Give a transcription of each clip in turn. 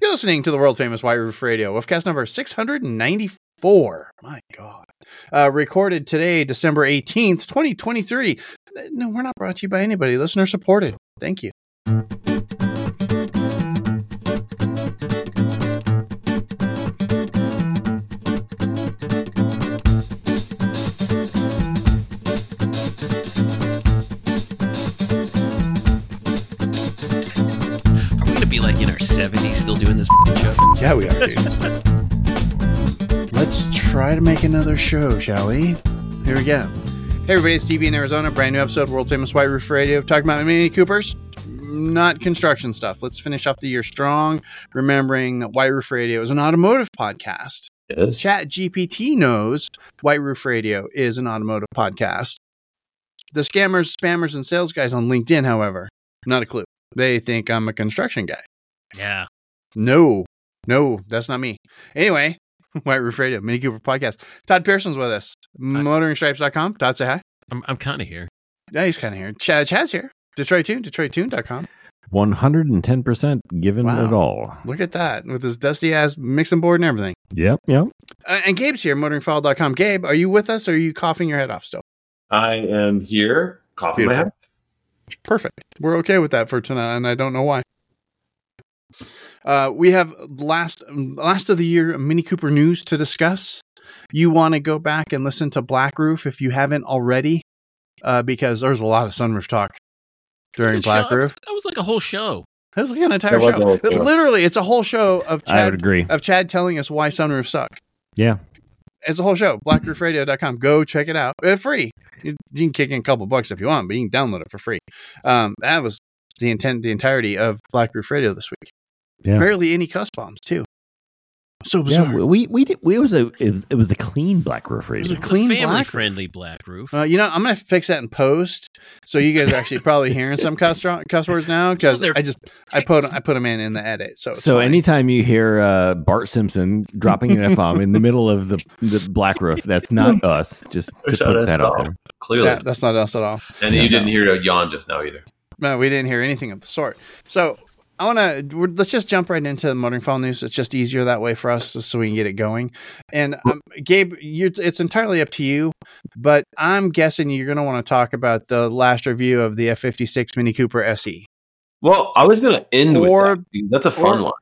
You're listening to the world famous White Roof Radio, cast number 694. My God. Uh, recorded today, December 18th, 2023. No, we're not brought to you by anybody. Listener supported. Thank you. 70s still doing this show? Yeah, we are, dude. Let's try to make another show, shall we? Here we go. Hey, everybody, it's DB in Arizona. Brand new episode, World Famous White Roof Radio, talking about Mini Coopers, not construction stuff. Let's finish off the year strong, remembering that White Roof Radio is an automotive podcast. Yes. Chat GPT knows White Roof Radio is an automotive podcast. The scammers, spammers, and sales guys on LinkedIn, however, not a clue. They think I'm a construction guy. Yeah. No, no, that's not me. Anyway, White Roof Radio, Mini Cooper podcast. Todd Pearson's with us. Motoringstripes.com. Todd, say hi. I'm, I'm kind of here. Yeah, he's kind of here. Chad, Chad's here. Detroit Tune, DetroitTune.com. 110% given Wow. it all. Look at that with his dusty ass mixing board and everything. Yep, yep. Uh, and Gabe's here, motoringfile.com. Gabe, are you with us or are you coughing your head off still? I am here, coughing my Beautiful. head. Perfect. We're okay with that for tonight, and I don't know why. Uh, we have last last of the year Mini Cooper news to discuss. You want to go back and listen to Black Roof if you haven't already, uh, because there's a lot of sunroof talk during Black show. Roof. That was like a whole show. That was like an entire There was a show. show. Literally, it's a whole show of I would Chad agree. of Chad telling us why sunroofs suck. Yeah. It's a whole show. BlackRoofRadio.com. Go check it out. It's free. You, you can kick in a couple bucks if you want, but you can download it for free. Um, that was the intent, the entirety of Black Roof Radio this week. Yeah. Barely any cuss bombs too. So Yeah, we we did, we was a it was, a clean black roof It was a Clean a family black friendly black roof. uh, you know, I'm gonna fix that in post, so you guys are actually probably hearing some cuss cuss words now because No, I just I put I put them in in the edit. So it's So fine. anytime you hear uh, Bart Simpson dropping an F bomb in the middle of the, the black roof, that's not us. Just to put that out off. there. Clearly. Yeah, that's not us at all. and you didn't hear a yawn just now either. No, we didn't hear anything of the sort. So I want to let's just jump right into the motoring file news. It's just easier that way for us, just so we can get it going. And um, Gabe, you it's entirely up to you, but I'm guessing you're going to want to talk about the last review of the F56 Mini Cooper SE, Well, I was going to end Or- with that. That's a fun or- one.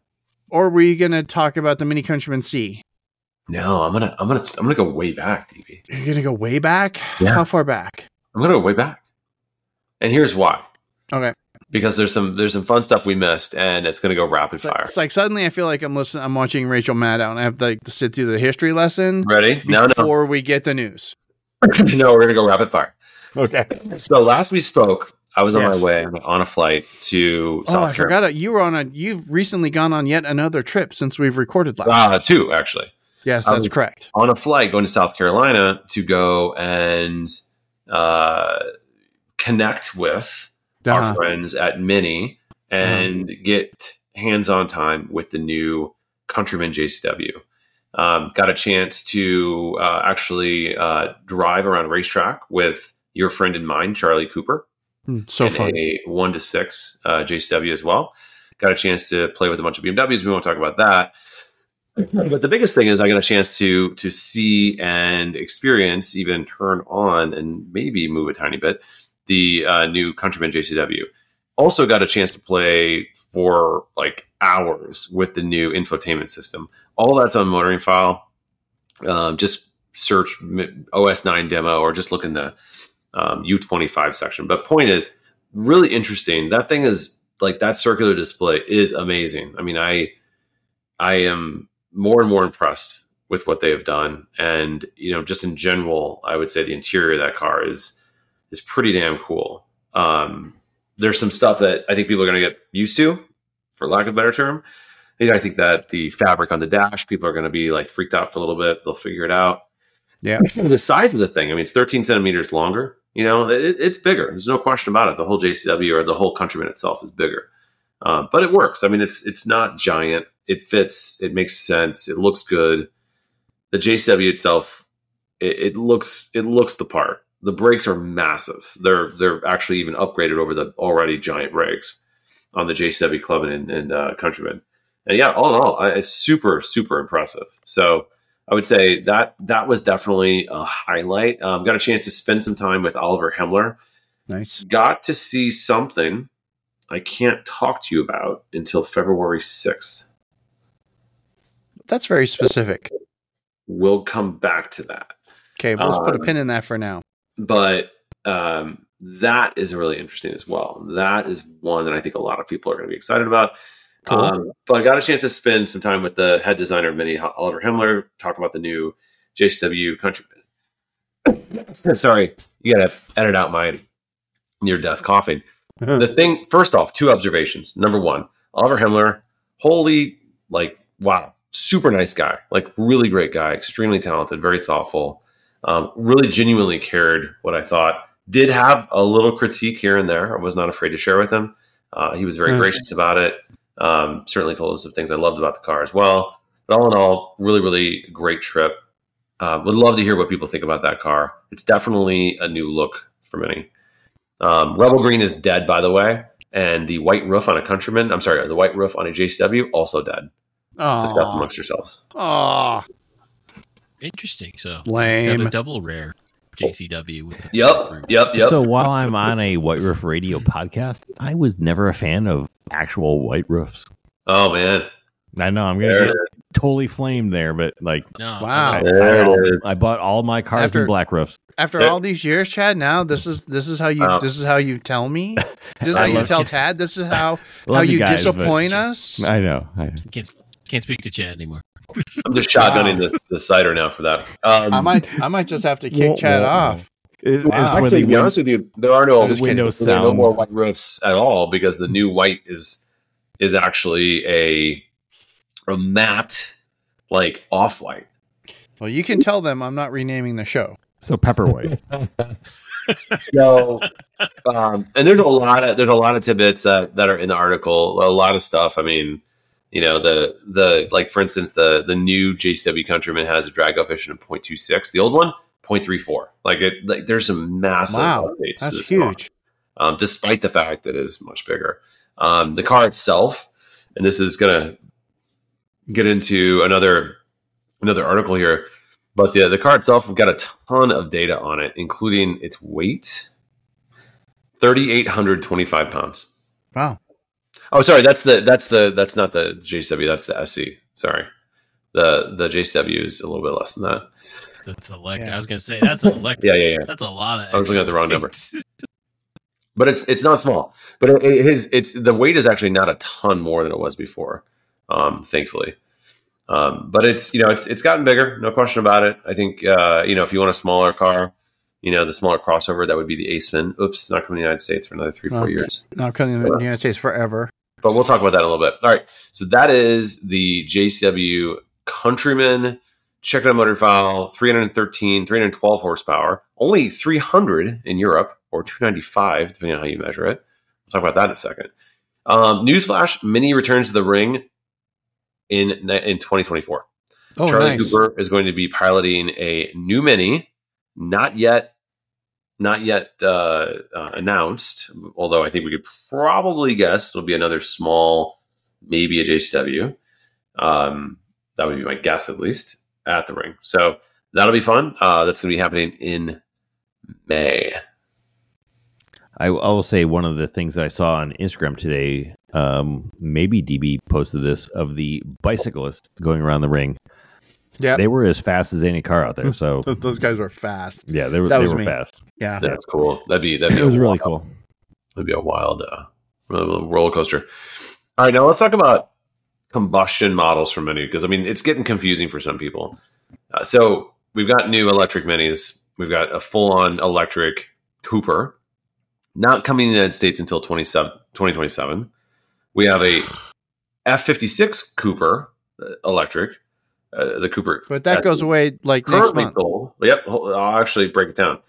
or were you going to talk about the Mini Countryman C? No, I'm gonna, I'm gonna, I'm gonna go way back, DB. You're going to go way back. Yeah. How far back? I'm gonna go way back, and here's why. Okay. Because there's some, there's some fun stuff we missed, and it's gonna go rapid fire. it's like suddenly I feel like I'm listening. I'm watching Rachel Maddow, and I have to, like to sit through the history lesson Ready? No, no, before we get the news. no. We're gonna go rapid fire. Okay. So last we spoke, I was on Yes. my way on a flight to Oh, South I Carolina. forgot it. You were on a. You've recently gone on yet another trip since we've recorded last. Uh, two actually. yes, I that's correct. on a flight going to South Carolina to go and uh, connect with Uh-huh. our friends at Mini and get hands-on time with the new Countryman JCW. Um, got a chance to uh, actually uh, drive around racetrack with your friend and mine, Charlie Cooper, Mm, so in fun. a one to six uh, JCW as well. Got a chance to play with a bunch of BMWs. We won't talk about that. But the biggest thing is I got a chance to to see and experience, even turn on and maybe move a tiny bit the uh, new Countryman JCW. Also got a chance to play for like hours with the new infotainment system. All that's on Motoring File. Um, just search OS9 demo or just look in the um, U25 section. But point is, really interesting. That thing is like that circular display is amazing. I mean, I I am more and more impressed with what they have done, and you know, just in general, I would say the interior of that car is is pretty damn cool. Um, there's some stuff that I think people are going to get used to, for lack of a better term. I think that the fabric on the dash, people are going to be like freaked out for a little bit. They'll figure it out. Yeah. The size of the thing, I mean, it's 13 centimeters longer. You know, it, it's bigger. There's no question about it. The whole JCW or the whole Countryman itself is bigger, um, but it works. I mean, it's it's not giant. It fits. It makes sense. It looks good. The JCW itself, it, it looks it looks the part. The brakes are massive. They're they're actually even upgraded over the already giant brakes on the JCW Clubman, and uh, Countryman. and yeah, all in all, it's super super impressive. So I would say that that was definitely a highlight. Um, got a chance to spend some time with Oliver Heilmer. Nice. Got to see something I can't talk to you about until February sixth. That's very specific. We'll come back to that. Okay, well, let's put a Um, pin in that for now. But um, that is really interesting as well. That is one that I think a lot of people are going to be excited about. Cool. Um, but I got a chance to spend some time with the head designer of Mini, Oliver Heilmer, talk about the new JCW Countryman. Sorry, you got to edit out my near death coughing. the thing, first off, two observations. Number one, Oliver Heilmer, holy, like, wow, super nice guy, like, really great guy, extremely talented, very thoughtful, um, really genuinely cared what I thought. Did have a little critique here and there. I was not afraid to share with him. Uh, he was very Hmm. gracious about it. Um, certainly told us some things I loved about the car as well. But all in all, really, really great trip. Uh, would love to hear what people think about that car. It's definitely a new look for many. Um, Rebel Green is dead, by the way, and the white roof on a Countryman. I'm sorry, the white roof on a JCW also dead. Discuss Oh, amongst yourselves. oh, Interesting. So lame. another double rare JCW. With the Yep, yep, yep. So while I'm on a White Roof Radio podcast, I was never a fan of actual white roofs. oh man, I know I'm gonna there get totally flamed there, but like No, Wow. I, is. There I, it is. I bought all my cars After- in black roofs. After all these years, Chad, now this is this is how you Oh. this is how you tell me. This is how you tell you. Tad. This is how how you you guys, but- disappoint us. I know. I, Can't can't speak to Chad anymore. I'm just shotgunning the, the cider now for that. Um, I might I might just have to kick Chad off. It- Wow. Actually, to be wind- honest with you, there are no I'm there are no more white roofs at all because the new white is is actually a a matte like off white. Well, you can tell them I'm not renaming the show. so pepper white. So, um, and there's a lot of there's a lot of tidbits that that are in the article. A lot of stuff. I mean, you know, the the like for instance, the the new JCW Countryman has a drag coefficient of 0.26. The old one 0.34. Like it, like there's some massive Wow, updates to That's this car huge. um, despite the fact that it is much bigger. Um, the car itself, and this is going to get into another another article here, but the the car itself, we've got a ton of data on it, including its weight, thirty eight hundred twenty five pounds. Wow. Oh, sorry, that's the that's the that's not the JCW, that's the SE. Sorry, the the JCW is a little bit less than that. That's electric. Yeah. I was gonna say that's electric. Yeah, yeah, yeah. That's a lot of. I was looking at the wrong extra number. but it's it's not small. But it, it- his it's the weight is actually not a ton more than it was before, um, thankfully. Um, but it's you know it's it's gotten bigger, no question about it. I think uh, you know if you want a smaller car, you know the smaller crossover that would be the Aceman. Oops, not coming to the United States for another three four Okay. years. Not coming to the United States forever. But we'll talk about that in a little bit. All right, so that is the JCW Countryman. Check out, Motoring File 313, 312 horsepower, only 300 in Europe or 295, depending on how you measure it. We'll talk about that in a second. Um, newsflash Mini returns to the ring in, in 2024. Oh, Charlie nice. Cooper is going to be piloting a new Mini, not yet, not yet uh, uh, announced. Although I think we could probably guess it'll be another small, maybe a JCW. Um, that would be my guess, at least at the ring. So that'll be fun. Uh, that's going to be happening in May. I, will say one of the things that I saw on Instagram today, um, maybe DB posted this of the bicyclists going around the ring. Yeah. They were as fast as any car out there. So Those guys were fast. yeah, they were That they was were me. fast. Yeah. That's cool. That'd be that'd be It was a really cool. That'd be a wild, uh, roller coaster. All right, now let's talk about combustion models for Mini because I mean it's getting confusing for some people. Uh, so we've got new electric Minis. We've got a full-on electric Cooper, not coming in the United States until 2027. We have a F56 Cooper uh, electric, uh, the Cooper. But that goes away like next currently month. sold. Yep, I'll actually break it down.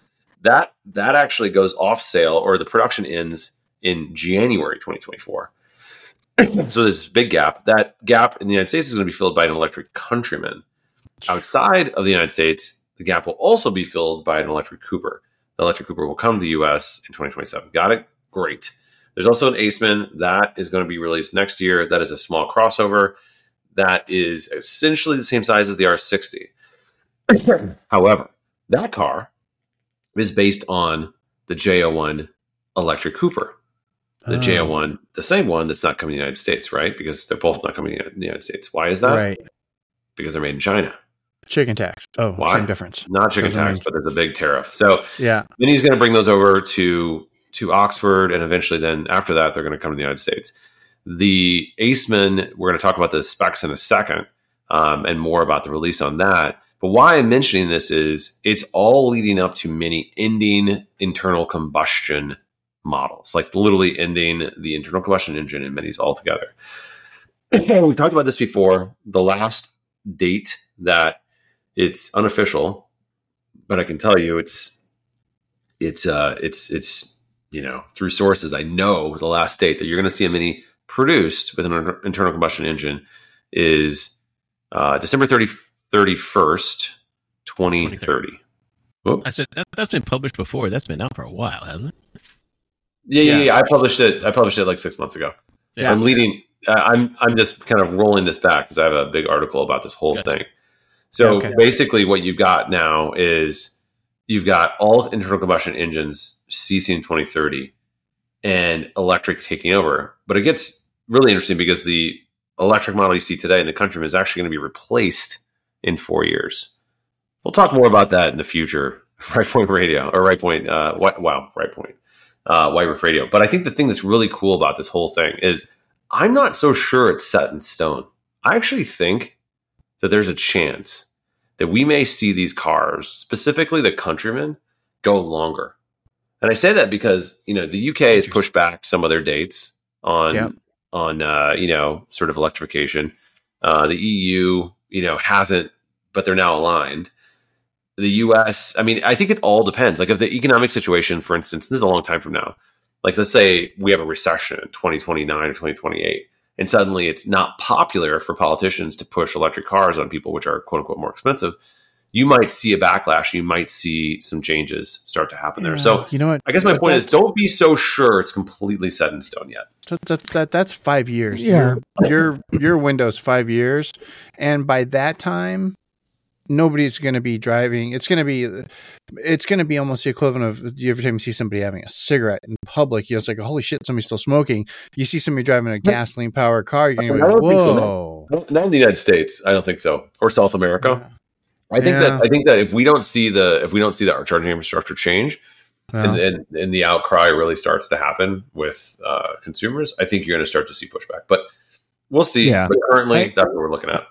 That that actually goes off sale, or the production ends in January 2024. so there's a big gap. That gap in the United States is going to be filled by an electric Countryman. Outside of the United States, the gap will also be filled by an electric Cooper. The electric Cooper will come to the U.S. in 2027. Got it? Great. There's also an Aceman that is going to be released next year. That is a small crossover that is essentially the same size as the R60. However, that car is based on the J01 electric Cooper. The Oh. J01, the same one that's not coming to the United States, right? Because they're both not coming to the United States. Why is that? right. Because they're made in China. Chicken tax. Oh, Why? same difference. Not chicken tax, but there's a big tariff. So Yeah. then he's going to bring those over to to Oxford, and eventually, then after that, they're going to come to the United States. The Aceman, we're going to talk about the specs in a second, um, and more about the release on that. But why I'm mentioning this is it's all leading up to Mini ending internal combustion models, like literally ending the internal combustion engine in minis altogether. we talked about this before. The last date that it's unofficial, but I can tell you it's it's uh it's it's you know through sources I know the last date that you're going to see a mini produced with an internal combustion engine is uh, December 30, 31st, 2030. Whoop. I said that, that's been published before. That's been out for a while, hasn't it? Yeah, yeah, Yeah. yeah. I published it. I published it like six months ago. Yeah. I'm leading. Uh, I'm I'm just kind of rolling this back because I have a big article about this whole Gotcha. thing. So Okay. basically, what you've got now is you've got all internal combustion engines ceasing in 2030 and electric taking over. But it gets really interesting because the electric model you see today in the Countryman is actually going to be replaced in four years. We'll talk more about that in the future. Right Point Radio or Right Point. Uh? Wow, Right Point. Uh, White Roof Radio. But I think the thing that's really cool about this whole thing is I'm not so sure it's set in stone. I actually think that there's a chance that we may see these cars, specifically the Countryman, go longer. And I say that because you know the UK has pushed back some of their dates on Yep. on uh, you know sort of electrification. Uh, the EU, you know, hasn't, but they're now aligned. The US, I mean, I think it all depends. Like if the economic situation, for instance, this is a long time from now. Like let's say we have a recession in 2029 or 2028, and suddenly it's not popular for politicians to push electric cars on people, which are quote unquote more expensive. You might see a backlash. You might see some changes start to happen there. So you know what? I guess my point is, don't be so sure it's completely set in stone yet. That, that, that, that's five years. Yeah. Your, your your window's five years, and by that time, nobody's going to be driving. It's going to be, it's going to be almost the equivalent of every time you see somebody having a cigarette in public, you're just like, holy shit, somebody's still smoking. You see somebody driving a gasoline powered car, you're going to be I like, don't think so, Not not in the United States. I don't think so, or South America. I think Yeah. that I think that if we don't see the if we don't see the charging infrastructure change, No. and, and and the outcry really starts to happen with uh, consumers, I think you're going to start to see pushback. But we'll see. Yeah. But currently, I- that's what we're looking at.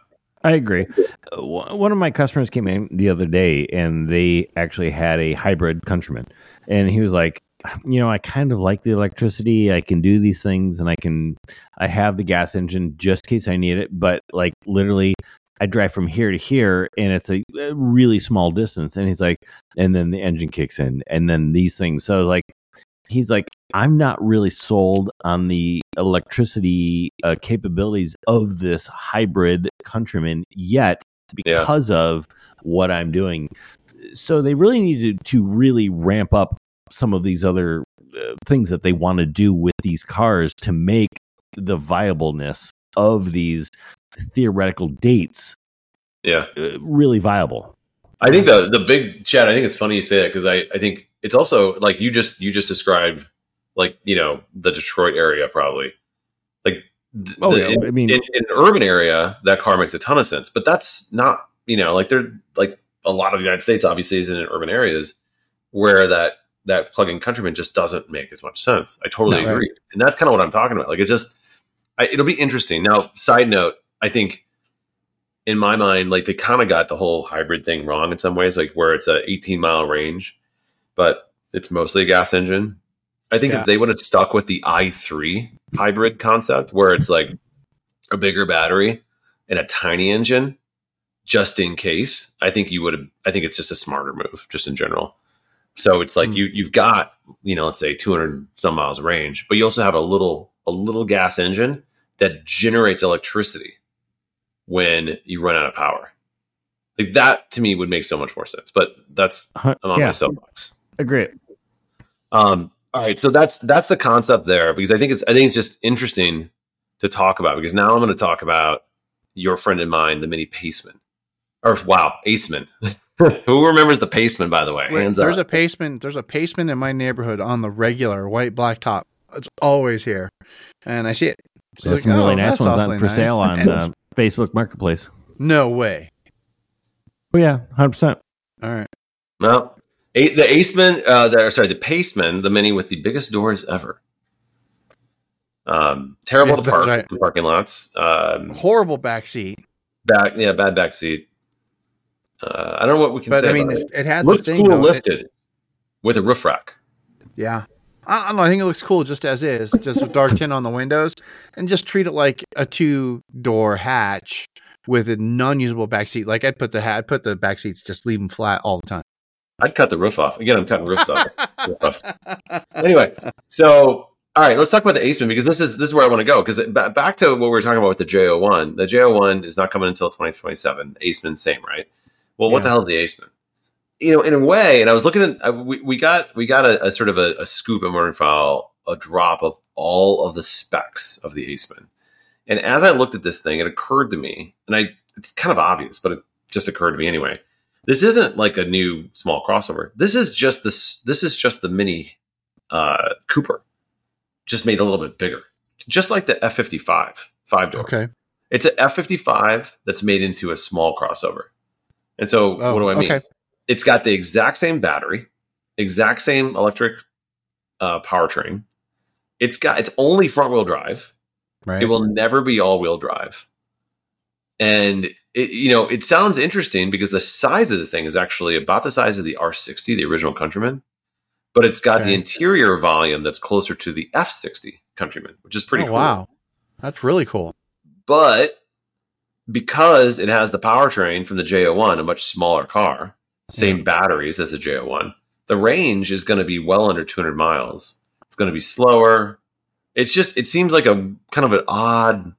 I agree. One one of my customers came in the other day and they actually had a hybrid countryman. And he was like, you know, I kind of like the electricity. I can do these things and I can, I have the gas engine just in case I need it. But like literally, I drive from here to here and it's a, really small distance. And he's like, and then the engine kicks in and then these things. So like, he's like, I'm not really sold on the electricity uh, capabilities of this hybrid countryman yet Yeah. because of what I'm doing. So they really needed to really ramp up some of these other uh, things that they want to do with these cars to make the viableness of these theoretical dates Yeah. uh, really viable. I think the the big chat. I think it's funny you say that because I I think it's also like you just you just described like you know the Detroit area probably like th- Oh, the- yeah, in, I mean- in, in an urban area that car makes a ton of sense, but that's not you know like they're like a lot of the United States obviously is in urban areas where that that plug-in countryman just doesn't make as much sense. I totally No, agree, and that's kind of what I'm talking about. Like it just I, it'll be interesting. Now, side note, I think in my mind, like they kind of got the whole hybrid thing wrong in some ways, like where it's a 18 mile range, but it's mostly a gas engine. I think Yeah. if they would have stuck with the i3 hybrid concept, where it's like a bigger battery and a tiny engine, just in case, I think you would have. I think it's just a smarter move, just in general. So it's like Hmm. you you've got you know let's say 200 some miles of range, but you also have a little a little gas engine that generates electricity when you run out of power. Like that to me would make so much more sense. But that's Huh, I'm on yeah, my soapbox. agree. Um, All right, so that's that's the concept there because I think it's I think it's just interesting to talk about because now I'm going to talk about your friend and mine, the mini Paceman. Or wow, Aceman. Who remembers the Paceman? By the way, Wait, hands there's up. a paceman. There's a paceman in my neighborhood on the regular white black top. It's always here, and I see it. It's There's like, some really oh, nice that's ones awfully on for nice. sale on And- uh, Facebook Marketplace. no way. Oh yeah, hundred percent. All right. no, A- the Aceman. Uh, the, sorry, the Paceman, the mini with the biggest doors ever. Um, terrible Yeah, to park right. in parking lots. Um, Horrible backseat, back, yeah, bad back seat. Uh, I don't know what we can but say. I mean, about it, it. it had looks cool though, it- lifted with a roof rack. yeah. I don't know. I think it looks cool just as is, just with dark tint on the windows, and just treat it like a two door hatch with a non usable backseat. Like I'd put the hat, put the back seats, just leave them flat all the time. I'd cut the roof off. Again, I'm cutting roofs off. Roof off. Anyway, so all right, let's talk about the Aceman because this is this is where I want to go because ba- back to what we were talking about with the J01. The J01 is not coming until 2027. Aceman, same, right? Well, what the hell is the Aceman? You know, in a way, and I was looking at uh, we, we got we got a, a sort of a, a scoop at Motoring File, a drop of all of the specs of the Aceman. And as I looked at this thing, it occurred to me, and I it's kind of obvious, but it just occurred to me anyway. This isn't like a new small crossover. This is just this. This is just the mini uh, Cooper, just made a little bit bigger, just like the F fifty five five door. Okay. It's an F fifty five that's made into a small crossover. And so, Oh, what do I mean? okay. It's got the exact same battery, exact same electric uh, powertrain. It's got it's only front wheel drive. Right. It will never be all wheel drive. And it, you know, it sounds interesting because the size of the thing is actually about the size of the R60, the original Countryman, but it's got the interior volume that's closer to the F60 Countryman, which is pretty Oh, cool. Wow. That's really cool. But because it has the powertrain from the J01, a much smaller car, same batteries as the J01, the range is going to be well under 200 miles. It's going to be slower. It's just, it seems like a kind of an odd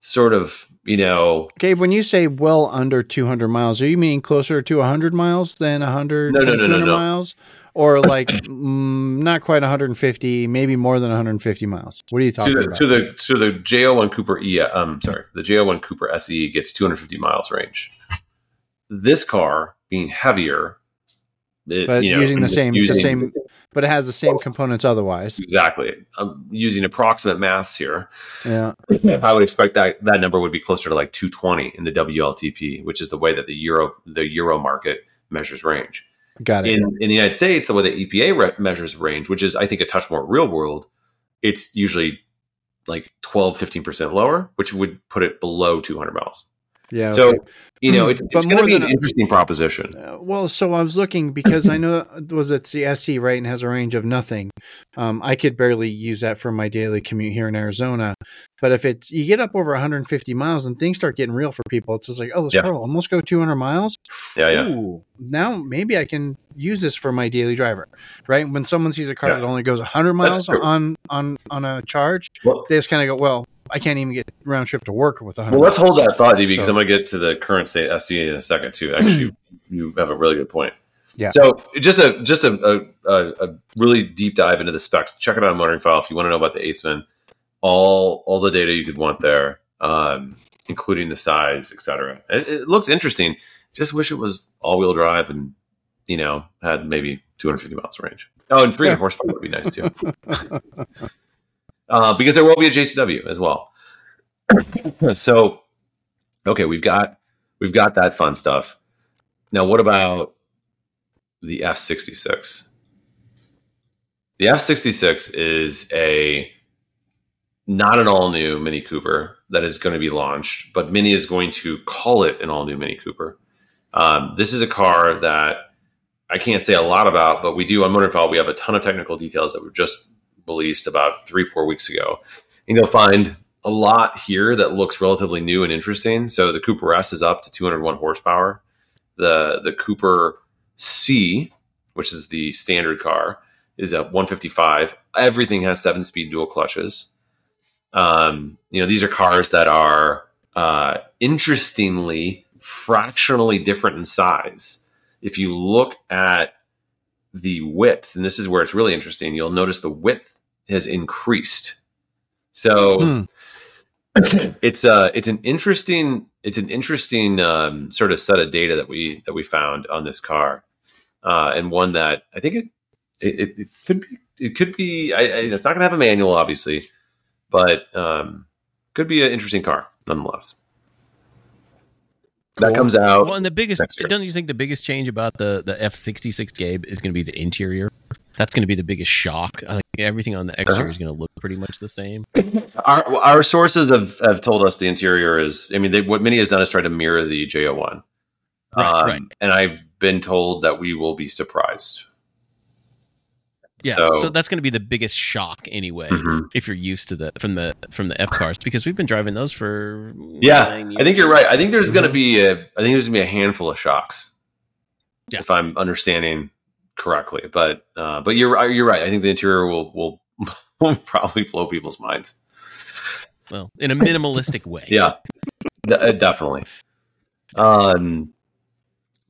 sort of, you know, Gabe, when you say well under 200 miles, are you meaning closer to 100 miles than 100 No, no, no, no, 200 no. miles? Or like mm, not quite 150, maybe more than 150 miles? What are you to talking the, about? to the to the J01 Cooper E um sorry the J01 Cooper SE gets 250 miles range. This car being heavier, it, but you know, using the same, the same, but it has the same components otherwise. exactly. I'm using approximate maths here. Yeah. I would expect that that number would be closer to like 220 in the WLTP, which is the way that the euro the euro market measures range. Got it. In in the United States, the way the EPA re- measures range, which is I think a touch more real world, it's usually like 12 15% lower, which would put it below 200 miles. Yeah. So, okay. you know, it's, But it's going to be an a- interesting proposition. Uh, well, so I was looking because I know it was it the SE right and has a range of nothing. Um, I could barely use that for my daily commute here in Arizona. But if it's you get up over 150 miles and things start getting real for people, it's just like, oh, this Yeah. car will almost go 200 miles. Yeah, yeah. Now maybe I can use this for my daily driver, right? When someone sees a car Yeah. that only goes 100 miles on on on a charge, Well, they just kind of go, well, I can't even get round trip to work with a 100. well, let's hold that thought, DB, because So- I'm going to get to the current state SE in a second too. Actually, you, have a really good point. Yeah. So just a just a, a, a, really deep dive into the specs. Check it out on Motoring File if you want to know about the Aceman. All all the data you could want there, um, including the size, etc. It, it looks interesting. Just wish it was all wheel drive and you know had maybe 250 miles range. Oh, and 300 Yeah. horsepower would be nice too. uh, because there will be a JCW as well. so, okay, we've got we've got that fun stuff. Now, what about the F sixty six? The F sixty six is a not an all new Mini Cooper that is going to be launched, but Mini is going to call it an all new Mini Cooper. Um, this is a car that I can't say a lot about, but we do on Motoring File. We have a ton of technical details that were just released about three, four weeks ago. And you'll find a lot here that looks relatively new and interesting. So the Cooper S is up to 201 horsepower. The the Cooper C, which is the standard car, is at 155. Everything has seven speed dual clutches. Um, you know, these are cars that are uh, interestingly fractionally different in size. If you look at the width, and this is where it's really interesting. You'll notice the width has increased. So Hmm. it's uh it's an interesting it's an interesting um, sort of set of data that we that we found on this car, uh, and one that I think it it, it, could be it could be I, I, it's not going to have a manual obviously, but um, could be an interesting car nonetheless. That comes out. Well, and the biggest don't you think the biggest change about the the F sixty six Gabe is going to be the interior? That's going to be the biggest shock. I think everything on the exterior Uh-huh. is going to look pretty much the same. Our, our sources have, have told us the interior is. I mean, they, what Mini has done is try to mirror the J01. Right, Um, right. And I've been told that we will be surprised. Yeah, So, so, that's going to be the biggest shock anyway. Mhm. If you're used to the from the from the F cars, because we've been driving those for yeah, I think you're right. I think there's going to Mhm. be a. I think there's going to be a handful of shocks. Yeah. If I'm understanding correctly, but uh, but you're you're right. I think the interior will will, will probably blow people's minds. well in a minimalistic way. Yeah, De- uh, definitely. Um,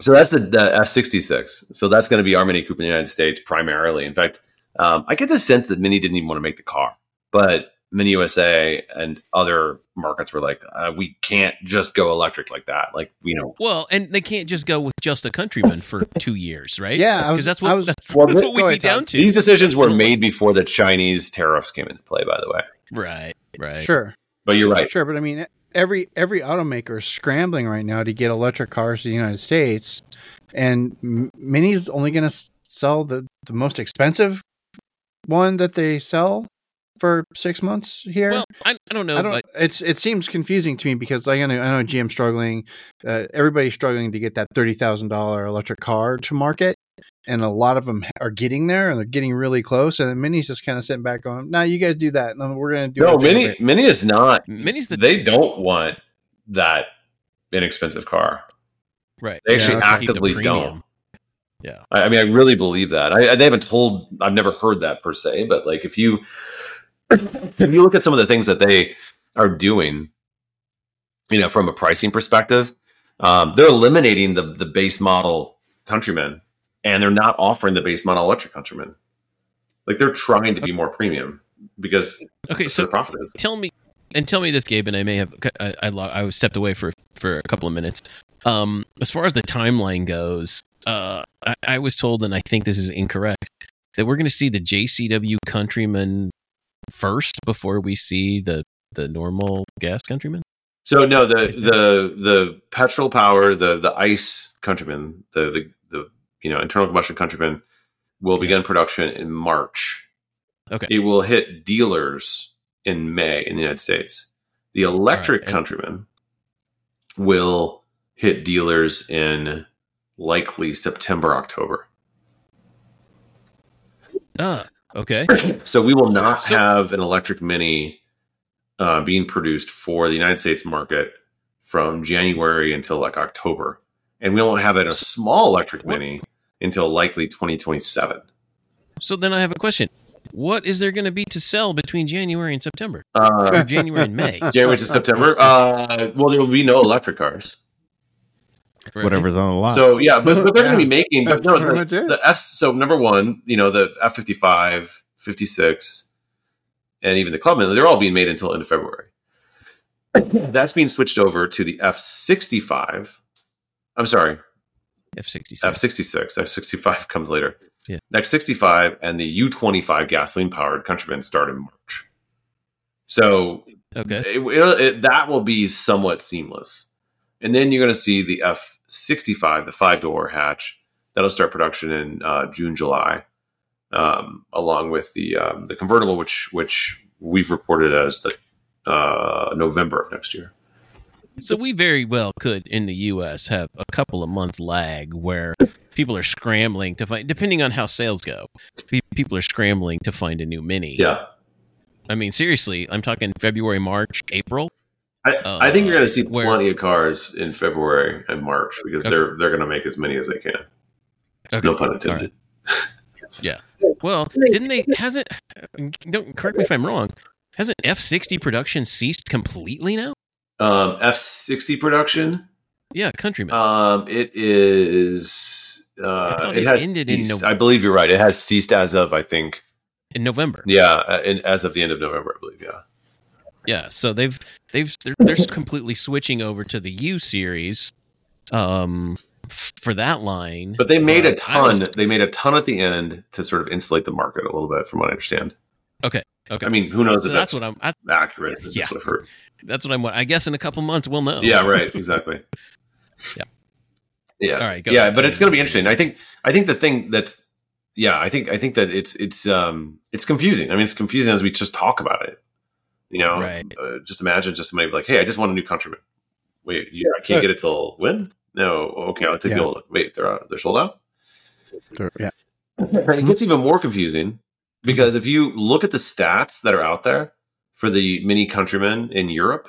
so that's the, the F sixty six. So that's going to be our Mini Cooper in the United States primarily. In fact, um, I get the sense that Mini didn't even want to make the car, but Mini USA and other markets were like, uh, we can't just go electric like that. Like you know, Well, and they can't just go with just a countryman for two years, right? Yeah, because that's what I was- that's, Well, that's what we'd ahead, be down Todd. to. these decisions were made before the Chinese tariffs came into play. By the way, right, right. Sure, but you're right. sure, but I mean, every every automaker is scrambling right now to get electric cars to the United States, and Mini's only going to sell the the most expensive one that they sell for six months here. Well, I, I don't know, I don't. but It's it seems confusing to me because like, I know I know GM struggling, uh, everybody's struggling to get that thirty thousand dollar electric car to market, and a lot of them are getting there and they're getting really close. And Mini's just kind of sitting back going, "Nah, you guys do that. No, we're going to do No, Mini, thing Mini with it." Mini is not. Mini's the They don't want that inexpensive car. right. They actually Yeah, okay. Keep the actively don't. Yeah. I, I mean, I really believe that. I, I they haven't told. I've never heard that per se, but like if you if you look at some of the things that they are doing, you know, from a pricing perspective, um, they're eliminating the the base model Countryman, and they're not offering the base model electric Countryman. Like they're trying to be more premium because Okay, so the profit is. tell me and tell me this gabe and i may have i i, I stepped away for for a couple of minutes um as far as the timeline goes uh I, I was told and i think this is incorrect that we're going to see the jcw countryman first before we see the the normal gas countryman So no, the the the petrol power, the the ICE Countryman, the the you know internal combustion Countryman will begin production in March. Okay. It will hit dealers in May in the United States. The electric right, Countryman will hit dealers in likely September October. ah okay So we will not So- have an electric Mini uh, being produced for the United States market from January until like October, and we won't have it a small electric Mini until likely 2027. so then i have a question what is there going to be to sell between january and september Uh, january and may January to September. Uh, well, there will be no electric cars. Right? Whatever's on the lot. So yeah, but, but they're going to be making. But no, That's pretty much the, the F. So number one, you know, the F 55, 56, and even the Clubman, they're all being made until end of February. That's being switched over to the F 65. I'm sorry, f66 F 66. F 65 comes later. Yeah. Next 65 and the U 25 gasoline powered Countryman start in March. So okay it, it- it- that will be somewhat seamless. And then you're going to see the F65, the five door hatch, that'll start production in uh, June, July, um, along with the um, the convertible, which which we've reported as the uh, November of next year. So we very well could in the U.S. have a couple of month lag where people are scrambling to find, depending on how sales go. People are scrambling to find a new Mini. Yeah, I mean, seriously, I'm talking February, March, April. I, Uh, I think you're going to see where- plenty of cars in February and March because Okay. they're they're going to make as many as they can. Okay. No pun intended. right. Well, didn't they? Hasn't? Don't correct me if I'm wrong. Hasn't F60 production ceased completely now? Um, F60 production. Yeah, Countryman. Um, it is Uh, it it has ended in ceased. Nov- I believe you're right. It has ceased as of I think. in November. Yeah, uh, in, as of the end of November, I believe. Yeah. Yeah, so they've they've they're, they're completely switching over to the U series um for that line. But they made a But I was- ton. They made a ton at the end to sort of insulate the market a little bit, from what I understand. Okay. Okay. I mean, who knows so if that's that's, what I'm I, accurate? That's Yeah. what I've heard. That's what I'm I guess in a couple months we'll know. Yeah, right. Exactly. Yeah. Yeah. All right, go yeah, ahead. but it's going to be interesting. I think. I think the thing that's. Yeah, I think. I think that it's it's um it's confusing. I mean, it's confusing as we just talk about it. You know, Right. uh, just imagine just somebody like, "Hey, I just want a new countryman." Wait, you, I can't get it till when? No, okay, I'll take Yeah. the old. Wait, they're out, they're sold out. Yeah. It gets even more confusing because if you look at the stats that are out there for the mini countrymen in Europe,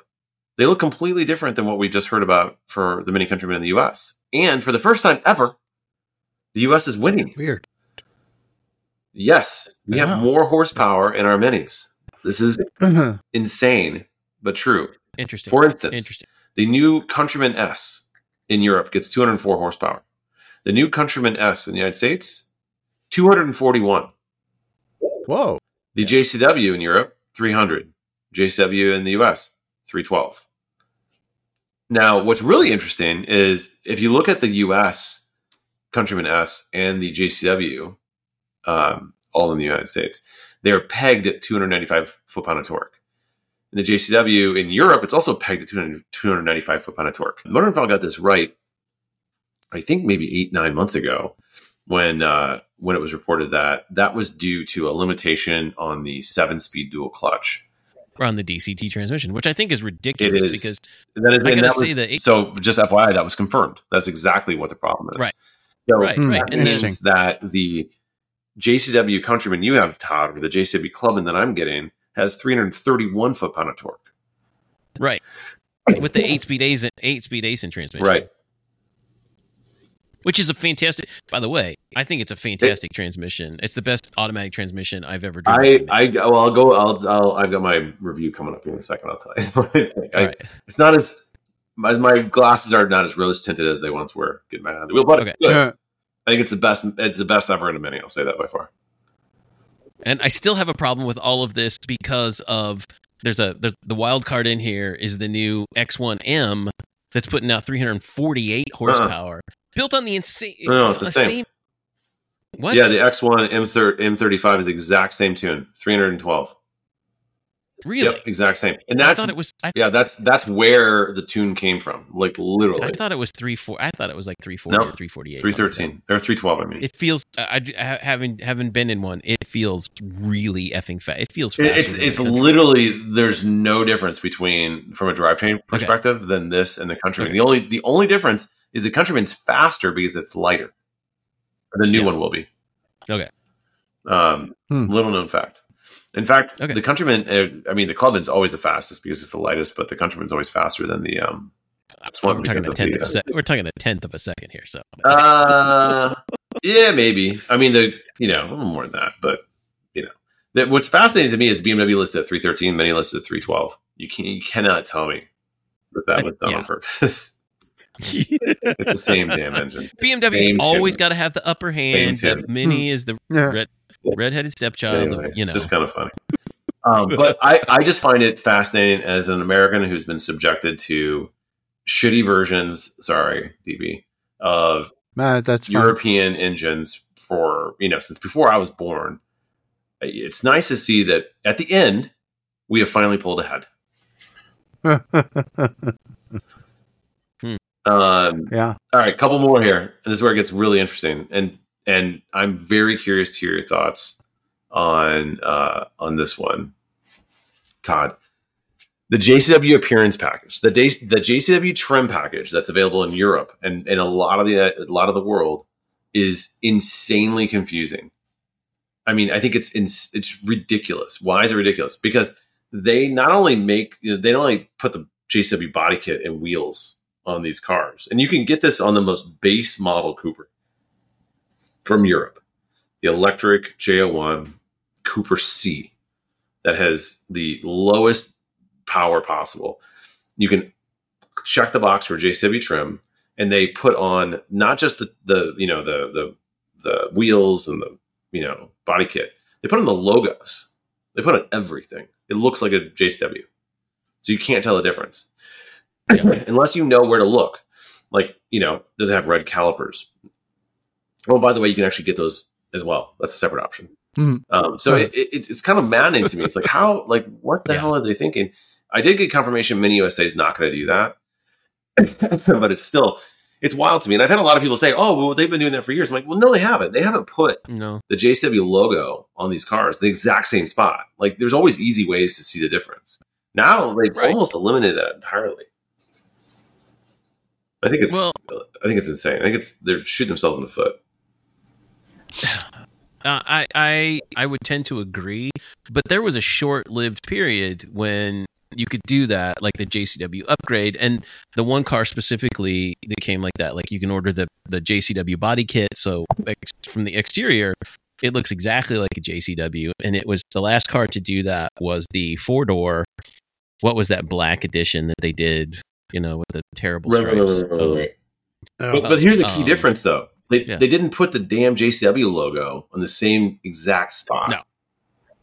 they look completely different than what we just heard about for the mini countrymen in the US. And for the first time ever, the US is winning. Weird. Yes, we Wow. have more horsepower in our minis. This is yeah. insane, but true. Interesting. For instance, Interesting. the new Countryman S in Europe gets 204 horsepower. The new Countryman S in the United States, 241. Whoa. The JCW in Europe, 300. JCW in the US, 312. Now, what's really interesting is if you look at the US Countryman S and the JCW, um, all in the United States, they're pegged at 295 foot pound of torque. In the JCW in Europe, it's also pegged at 200, 295 foot pound of torque. Motoring File got this right, I think maybe eight, nine months ago when uh, when it was reported that that was due to a limitation on the seven speed dual clutch. On the DCT transmission, which I think is ridiculous is. because That is, I that say was- that it- so just FYI, that was confirmed. That's exactly what the problem is. Right. So Right, right. that And means that the JCW Countryman you have, Todd, or the JCW Clubman that I'm getting has 331 foot pound of torque. right with the eight speed Ace eight speed Aisin transmission. Right. Which is a fantastic by the way, I think it's a fantastic transmission. It's the best automatic transmission I've ever driven. I, I, well, I'll go. I'll, I'll, I've got my review coming up in a second. I'll tell you. what I think. I, All right. It's not as my, my glasses are not as rose tinted as they once were. Getting back on the wheel, but Okay. Yeah. I think it's the best. It's the best ever in a mini. I'll say that by far. And I still have a problem with all of this because of there's a there's the wild card in here is the new X1M that's putting out 348 uh-huh. horsepower, built on the insane. No, it's the the same. What? Yeah, the X1 M30 M35 is the exact same tune, 312. really? Yep, exact same. And I that's thought it was. I, yeah, that's that's where the tune came from. Like literally. I thought it was three four. I thought it was like 340 No, or 348. something like that. 313 or 312. I mean, It feels. I, I having having been in one. It feels really effing fast. It feels. Faster it's it's the literally there's no difference between from a drivetrain perspective than this and the country. Okay. The only the only difference is the Countryman's faster because it's lighter. The new Yeah. one will be. Okay. Um, Hmm. Little known fact. In fact, Okay. the Countryman. Uh, I mean, the Clubman's always the fastest because it's the lightest, but the Countryman's always faster than the um. one We're talking a tenth the, of a uh, sec. We're talking a tenth of a second here. So Uh, yeah, maybe. I mean, the you know a little more than that, but you know, that what's fascinating to me is BMW listed at three thirteen, Mini listed at three twelve. You can you cannot tell me that that was done Yeah. on purpose. it's the same damn engine. BMW's Same always got to have the upper hand. The tune. Mini is the Yeah. red redheaded stepchild. Anyway, you know, just kind of funny. Um, but I, I just find it fascinating as an American who's been subjected to shitty versions. Sorry, DB of Uh, that's fine. European engines for you know since before I was born. It's nice to see that at the end we have finally pulled ahead. Um, yeah. all right, couple more here. And this is where it gets really interesting, and and I'm very curious to hear your thoughts on uh, on this one, Todd. The JCW appearance package, the J- the JCW trim package that's available in Europe and, and a lot of the a lot of the world is insanely confusing. I mean, I think it's ins- it's ridiculous. Why is it ridiculous? Because they not only make you know, they not only put the JCW body kit and wheels on these cars, and you can get this on the most base model Cooper from Europe, the electric J01 Cooper C that has the lowest power possible. You can check the box for JCW trim. and they put on not just the the you know the the the wheels and the you know body kit. They put on the logos. They put on everything. It looks like a JCW, so you can't tell the difference unless you know where to look. Like you know, does it have red calipers? Oh, by the way, you can actually get those as well. That's a separate option. Mhm. Um, so it, it, it's kind of maddening to me. It's like how, like, what the Yeah. hell are they thinking? I did get confirmation Mini USA is not going to do that, but it's still it's wild to me. And I've had a lot of people say, "Oh, well, they've been doing that for years." I'm like, "Well, no, they haven't. They haven't put No. the JCW logo on these cars the exact same spot. Like, there's always easy ways to see the difference. Now they've Right. almost eliminated that entirely. I think it's Well- I think it's insane. I think it's they're shooting themselves in the foot. Uh, I I I would tend to agree, but there was a short-lived period when you could do that, like the JCW upgrade, and the one car specifically that came like that. Like you can order the the JCW body kit, so ex- from the exterior, it looks exactly like a JCW, and it was the last car to do that was the four door. What was that black edition that they did? You know, with the terrible stripes. Um, Oh, But, but here's the key Um, difference, though. They, yeah. they didn't put the damn JCW logo on the same exact spot. No.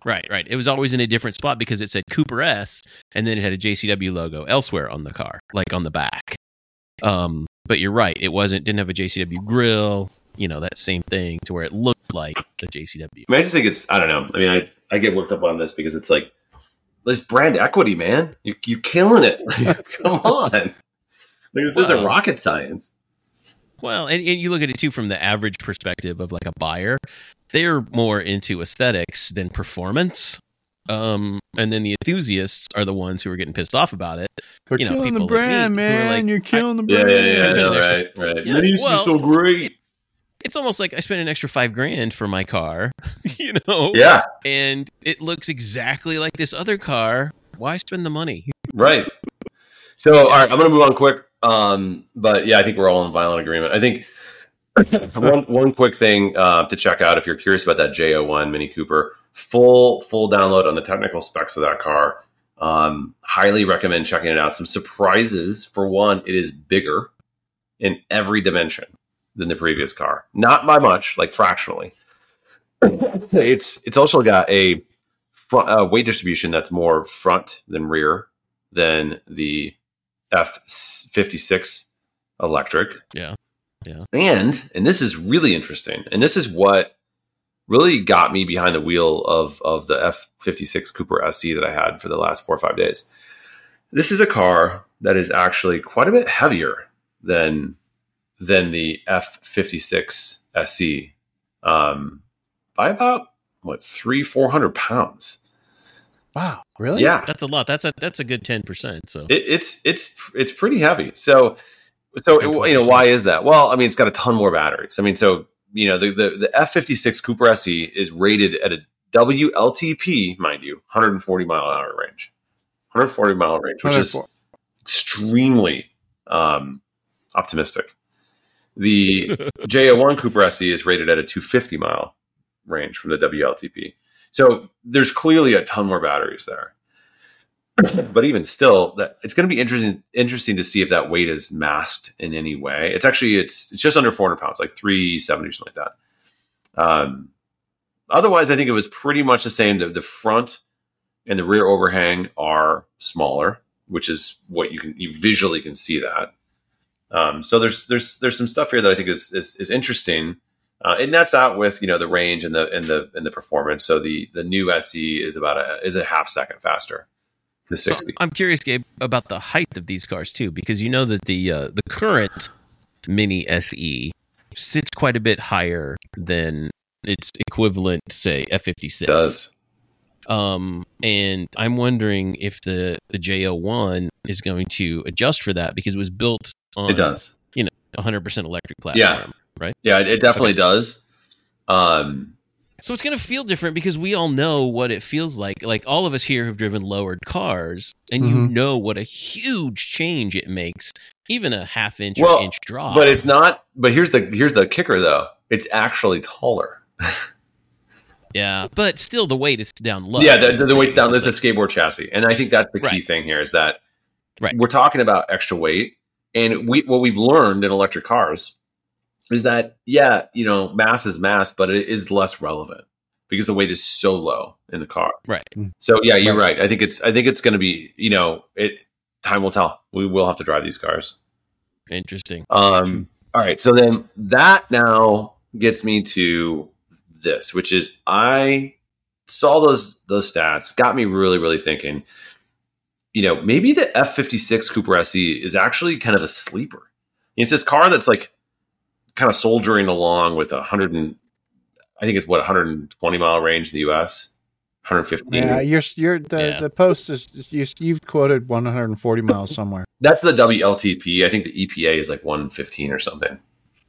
Right, right. It was always in a different spot because it said Cooper S, and then it had a JCW logo elsewhere on the car, like on the back. Um, but you're right. It wasn't didn't have a JCW grill. You know that same thing to where it looked like the JCW. I mean, I just think it's I don't know. I mean, I, I get worked up on this because it's like this brand equity, man. You you killing it. Come on. Like, this isn't rocket science. Well, and, and you look at it too from the average perspective of like a buyer. They're more into aesthetics than performance. Um, and then the enthusiasts are the ones who are getting pissed off about it. They're you know, killing the people like me brand, man. like, You're killing the brand. yeah, yeah, Spend no, right, right. Yeah, It used well- to be so great. It's almost like I spent an extra five grand for my car, you know, Yeah, and it looks exactly like this other car. Why spend the money? right. So, all right, I'm going to move on quick. Um, but yeah, I think we're all in violent agreement. I think one one quick thing uh, to check out if you're curious about that J01 Mini Cooper, full full download on the technical specs of that car. Um, highly recommend checking it out. Some surprises. For one, it is bigger in every dimension than the previous car. Not by much, like fractionally. it's it's also got a front, uh, weight distribution that's more front than rear than the F56 electric. Yeah. Yeah. And and this is really interesting. And this is what really got me behind the wheel of of the F56 Cooper SE that I had for the last 4 or 5 days. This is a car that is actually quite a bit heavier than than the F56 SE um, by about what three four hundred pounds. Wow, really? Yeah, That's a lot. That's a that's a good ten percent. So it, it's it's it's pretty heavy. So so Ten, you know why is that? Well, I mean it's got a ton more batteries. I mean so you know the the, the F fifty six Cooper SE is rated at a WLTP, mind you, 140 mile an hour range, 140 mile range, which is extremely um, optimistic. The J01 Cooper SE is rated at a 250 mile range from the WLTP. So there's clearly a ton more batteries there. but even still, that it's going to be interesting interesting to see if that weight is masked in any way. It's actually it's it's just under 400 pounds, like 370 or something like that. Um, otherwise, I think it was pretty much the same. The, the front and the rear overhang are smaller, which is what you can you visually can see that. Um, so there's there's there's some stuff here that I think is is, is interesting. Uh, it nets out with you know the range and the and the and the performance. So the the new SE is about a is a half second faster to So sixty. I'm curious, Gabe, about the height of these cars too, because you know that the uh, the current Mini SE sits quite a bit higher than its equivalent, say F56. It does Um, and I'm wondering if the the J01 is going to adjust for that because it was built on it does you know 100% electric platform. Yeah. yeah it, it definitely does. Um, So it's going to feel different because we all know what it feels like. Like all of us here have driven lowered cars, and you Mhm. know what a huge change it makes, even a half inch Well, or inch drop. but it's not. But here's the here's the kicker though. It's actually taller. yeah, but still the weight is down low. yeah, the, the, the weight's down. So This is a skateboard chassis, and I think that's the key Right. thing here is that Right. we're talking about extra weight, And we what we've learned in electric cars is that yeah, you know, mass is mass, but it is less relevant because the weight is so low in the car. Right. So yeah, you're right. I think it's I think it's going to be you know it. Time will tell. We will have to drive these cars. Interesting. Um. All right. So then that now gets me to this, which is I saw those those stats, got me really really thinking. You know, maybe the F fifty six Cooper SE is actually kind of a sleeper. It's this car that's like kind of soldiering along with a hundred and I think it's what 120 mile range in the U.S. 115. Yeah, you're you're the Yeah. the post is you, you've quoted 140 miles somewhere. That's the WLTP. I think the EPA is like 115 or something.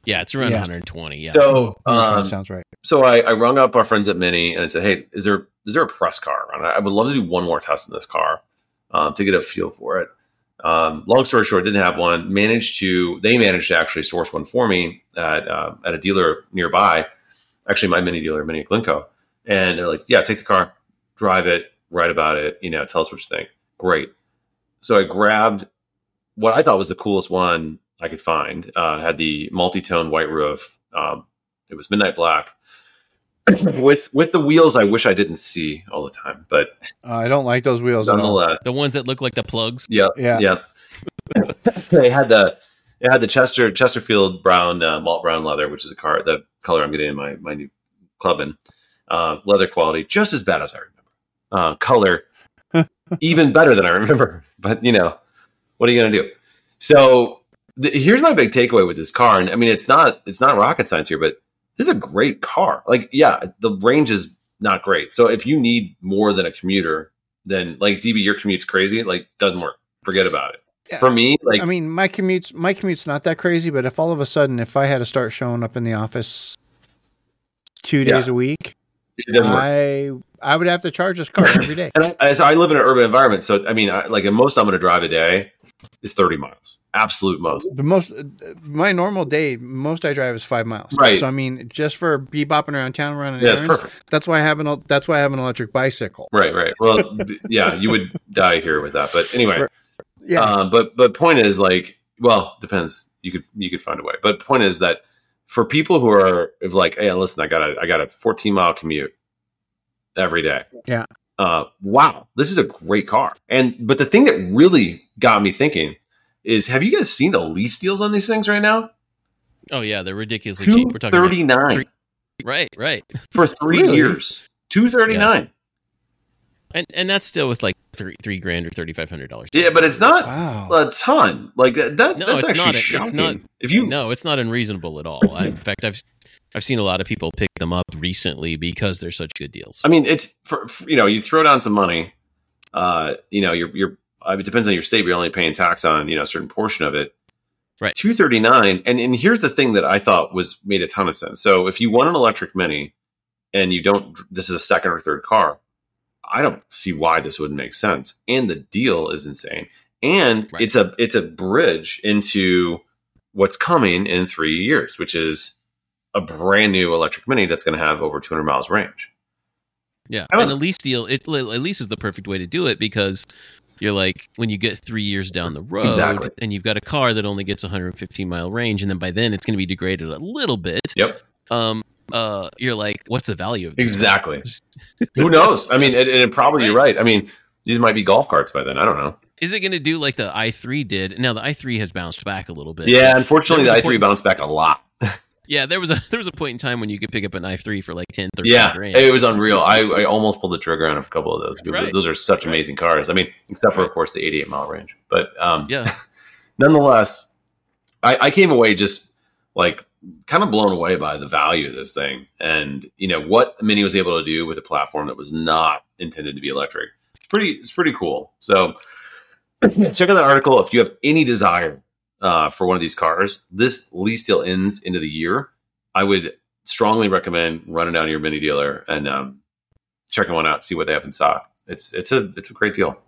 Yeah, it's around Yeah. 120. Yeah. So, That um, sounds right. so I, I rung up our friends at Mini and I said, "Hey, is there is there a press car around? I would love to do one more test in this car um, to get a feel for it." Um, long story short, didn't have one. Managed to they managed to actually source one for me at uh, at a dealer nearby. Actually, my Mini dealer, Mini at Glencoe, and they're like, "Yeah, take the car, drive it, write about it. You know, tell us what you think." Great. So I grabbed what I thought was the coolest one I could find. Uh, had the multi-tone white roof. Um, it was midnight black with with the wheels. I wish I didn't see all the time, but Uh, I don't like those wheels nonetheless, the ones that look like the plugs. yeah, Yeah. yeah. they had the it had the Chester Chesterfield brown uh, malt brown leather, which is a car the color I'm getting in my my new Clubman. Uh, leather quality just as bad as I remember. Uh, color even better than I remember. But you know, what are you going to do? So the, here's my big takeaway with this car, and I mean it's not it's not rocket science here, but this is a great car. Like yeah, the range is not great. So if you need more than a commuter, then like DB, your commute's crazy. Like doesn't work. Forget about it. Yeah. For me, like I mean, my commute's my commute's not that crazy, but if all of a sudden, if I had to start showing up in the office two days a week, work. I I would have to charge this car every day. And I, I, so I live in an urban environment, so I mean, I, like most I'm going to drive a day is 30 miles, absolute most. The most my normal day, most I drive is five miles. Right. So I mean, just for be bopping around town running Yeah, errands, perfect. that's why I have an that's why I have an electric bicycle. Right, right. Well, yeah, you would die here with that, but anyway. Yeah. Um, but but point is like, well, depends. You could you could find a way. But point is that for people who are like, hey, listen, I got a I got a 14 mile commute every day. Yeah. Uh, wow, this is a great car. And but the thing that really got me thinking is, have you guys seen the lease deals on these things right now? Oh yeah, they're ridiculously cheap. Two We're talking thirty nine right, right, for three Really? years. Two thirty nine. and and that's still with like three three grand or thirty five hundred dollars. Yeah, but it's not Wow. a ton. Like that. that No, that's it's actually not. It's shocking. not- if you no, it's not unreasonable at all. I, in fact, I've I've seen a lot of people pick them up recently because they're such good deals. I mean, it's for, for- you know, you throw down some money. Uh, you know, you're you're. It depends on your state. But you're only paying tax on you know a certain portion of it. Right. Two thirty nine, and and here's the thing that I thought was made a ton of sense. So if you want an electric Mini, and you don't, this is a second or third car. I don't see why this wouldn't make sense. And the deal is insane. And Right. it's a it's a bridge into what's coming in three years, which is a brand new electric Mini that's going to have over 200 miles range. Yeah, and a lease deal, it a lease is the perfect way to do it because you're like when you get three years down the road, Exactly. and you've got a car that only gets 115 mile range, and then by then it's going to be degraded a little bit. Yep. Um, uh, you're like, what's the value of this? Exactly. Who knows? I mean, and, and probably you're right. I mean, these might be golf carts by then. I don't know. Is it going to do like the i3 did? Now the i3 has bounced back a little bit. Yeah, unfortunately, the There was a i3 bounced back a lot. yeah. There was a there was a point in time when you could pick up an i3 for like 10, 13 Yeah, grand. it was unreal. I, I almost pulled the trigger on a couple of those. because Right. Those are such amazing cars. I mean, except for of course the 88 mile range. But um, yeah, nonetheless, I, I came away just like kind of blown away by the value of this thing, and you know what Mini was able to do with a platform that was not intended to be electric. It's pretty, it's pretty cool. So check out that article if you have any desire uh, for one of these cars. This lease deal ends into the year. I would strongly recommend running down to your Mini dealer and um, checking one out, see what they have in stock. It's it's a it's a great deal.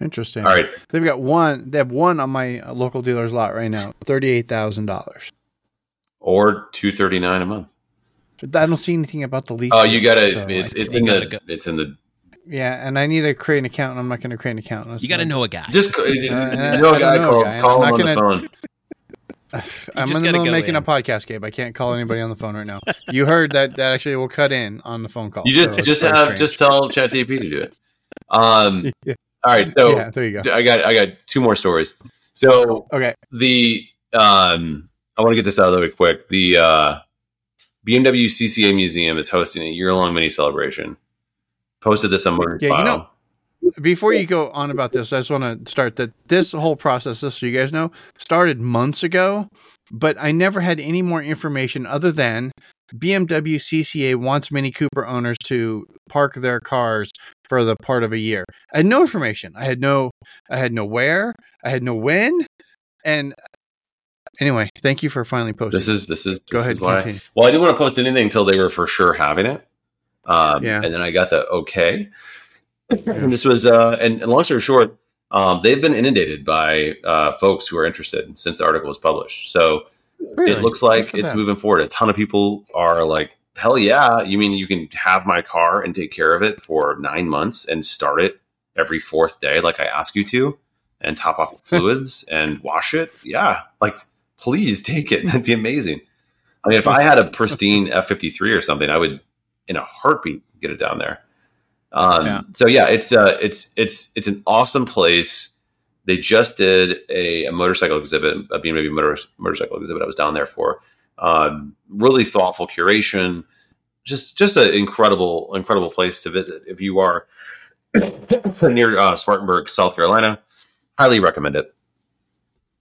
Interesting. All right, They've got one. They have one on my local dealer's lot right now. Thirty-eight thousand dollars. or two thirty nine a month. I don't see anything about the lease. Oh, you gotta. so it's it's in the go- it's in the Yeah, and I need to create an account, and I'm not going to create an account. You got to know a guy. Just uh, you Uh, know, I a guy, know a call, guy, call him on not the phone. I'm just in the gotta middle of go making a in. podcast, Gabe. I can't call anybody on the phone right now. You heard that that actually will cut in on the phone call. You just it's just have strange. just tell ChatGPT to do it. Um, Yeah. all right, so yeah, there you go. I got I got two more stories. So Okay, the um, I want to get this out of the way quick. The uh, BMW CCA Museum is hosting a year long mini celebration. Posted this on Motor Yeah, you know- before you go on about this, I just want to start that this whole process, just so you guys know, started months ago, but I never had any more information other than BMW CCA wants Mini Cooper owners to park their cars for the part of a year. I had no information. I had no, I had no where, I had no when, and anyway, thank you for finally posting. this is this is go this ahead, is why. Well, I didn't want to post anything until they were for sure having it. Um, Yeah. And then I got the okay. and this was, uh, and, and long story short, um, they've been inundated by uh, folks who are interested since the article was published. So Really? it looks like it's them. moving forward. A ton of people are like, hell yeah. You mean you can have my car and take care of it for nine months and start it every fourth day, like I ask you to, and top off the fluids and wash it? Yeah. Like, please take it. That'd be amazing. I mean, if I had a pristine F 53 or something, I would, in a heartbeat, get it down there. Um, Yeah. So yeah, it's uh, it's it's it's an awesome place. They just did a, a motorcycle exhibit, a BMW motor, motorcycle exhibit. I was down there for um, really thoughtful curation. Just just an incredible incredible place to visit if you are near uh, Spartanburg, South Carolina. Highly recommend it.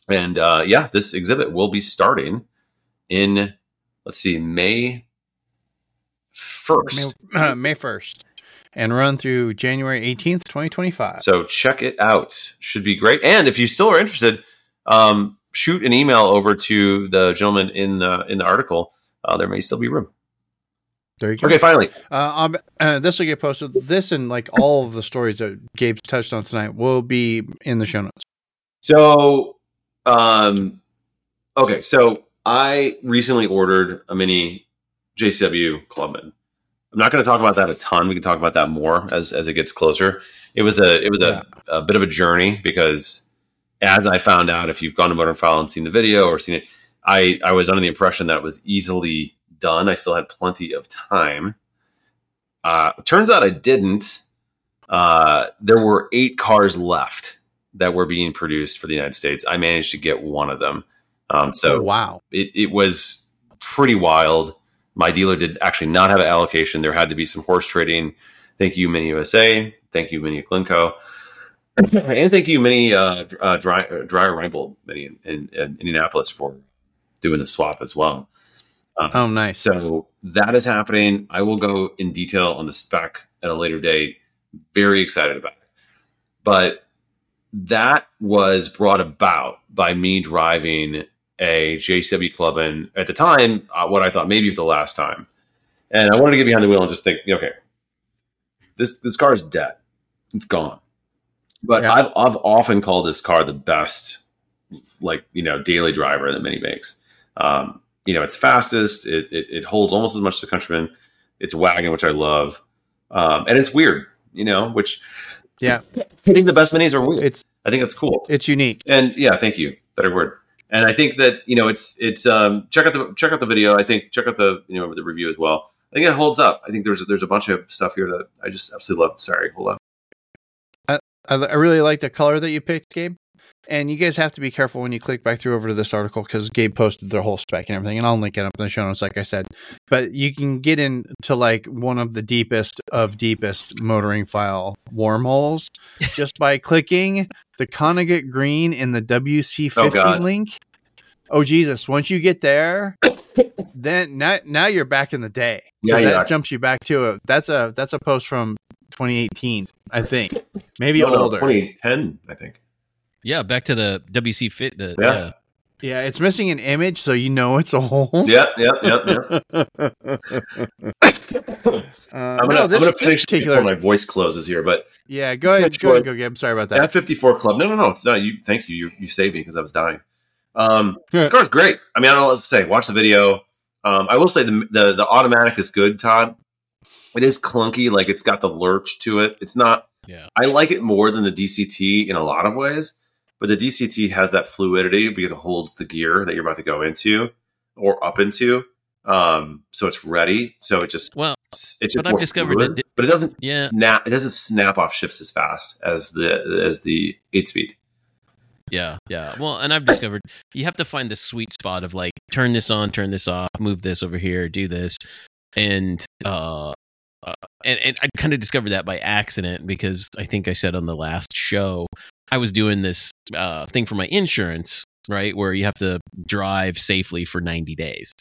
And uh, yeah, this exhibit will be starting in let's see May first. May, uh, May 1st and run through January 18th, 2025. So check it out. Should be great. And if you still are interested, um, shoot an email over to the gentleman in the in the article. Uh, there may still be room. there you go. Okay, finally, Uh, um, uh, this will get posted. This and like all of the stories that Gabe's touched on tonight will be in the show notes. So, um, okay, so I recently ordered a mini JCW Clubman. I'm not going to talk about that a ton. We can talk about that more as as it gets closer. It was a it was a, a bit of a journey because as I found out, if you've gone to Motor File and seen the video or seen it, I I was under the impression that it was easily done. I still had plenty of time. Uh, turns out I didn't. Uh, there were eight cars left that were being produced for the United States. I managed to get one of them. Um, so oh, wow. it, it was pretty wild. My dealer did actually not have an allocation. There had to be some horse trading. Thank you, Mini USA. Thank you, Mini Glencoe. and thank you, Mini uh, uh, Dry, uh, Dreyer Reinbold Mini in, in, in Indianapolis for doing the swap as well. Um, Oh, nice. so that is happening. I will go in detail on the spec at a later date. Very excited about it. But that was brought about by me driving a JCW Clubman at the time, uh, what I thought maybe for the last time. And I wanted to get behind the wheel and just think, okay, this this car is dead. It's gone. But Yeah. I've I've often called this car the best, like you know, daily driver that Mini makes. Um, you know, it's fastest. It, it it holds almost as much as the Countryman. It's a wagon, which I love, um, and it's weird. You know, which Yeah. I think the best minis are weird. It's I think it's cool. it's unique. And yeah, thank you. Better word. And I think that you know it's it's um, check out the check out the video. I think check out the you know the review as well. I think it holds up. I think there's there's a bunch of stuff here that I just absolutely love. Sorry, hold on. I, I really like the color that you picked, Gabe. And you guys have to be careful when you click back through over to this article because Gabe posted their whole spec and everything, and I'll link it up in the show notes, like I said. But you can get into like one of the deepest of deepest motoring file wormholes just by clicking the Connaught Green in the Oh, WC50 God. link. Oh Jesus! Once you get there, then now now you're back in the day. Yeah, that yeah. jumps you back to a that's a that's a post from 2018, I think, maybe No, no, older. 2010, I think. Yeah, back to the WC50. The, Yeah. yeah. Yeah, it's missing an image, so you know it's a hole. Yeah, yeah, yeah, yeah. Uh, I'm gonna, no, I'm gonna this finish particular. before my voice closes here, but yeah, go ahead. That's Go ahead, good. go Gabe. Sorry about that. F fifty four club. No, no, no. It's not you. Thank you. You, you saved me because I was dying. Um, Yeah. the car's great. I mean, I don't know what to say. Watch the video. Um, I will say the, the the automatic is good, Todd. it is clunky. Like it's got the lurch to it. It's not. Yeah. I like it more than the DCT in a lot of ways, but the DCT has that fluidity because it holds the gear that you're about to go into or up into. Um, so it's ready. So it just Well, it's just but I've discovered fluid, that- but it doesn't yeah, snap. It doesn't snap off shifts as fast as the as the eight speed. yeah, yeah. Well, and I've discovered you have to find the sweet spot of like turn this on, turn this off, move this over here, do this, and uh, uh and and I kind of discovered that by accident because I think I said on the last show I was doing this uh thing for my insurance, right, where you have to drive safely for ninety days.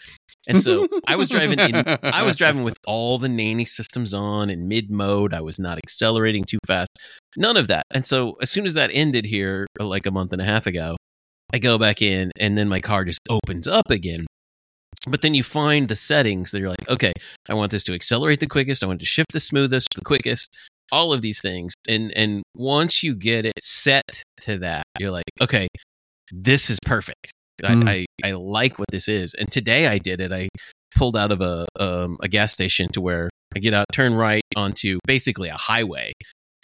And so I was driving in I was driving with all the nanny systems on in mid mode. I was not accelerating too fast. None of that. And so as soon as that ended here, like a month and a half ago, I go back in and then my car just opens up again. But then you find the settings that you're like, okay, I want this to accelerate the quickest. I want to shift the smoothest, the quickest, all of these things. And and once you get it set to that, you're like, okay, this is perfect. Mm. I, I I like what this is. And today I did it. I pulled out of a um, a gas station to where I get out, turn right onto basically a highway.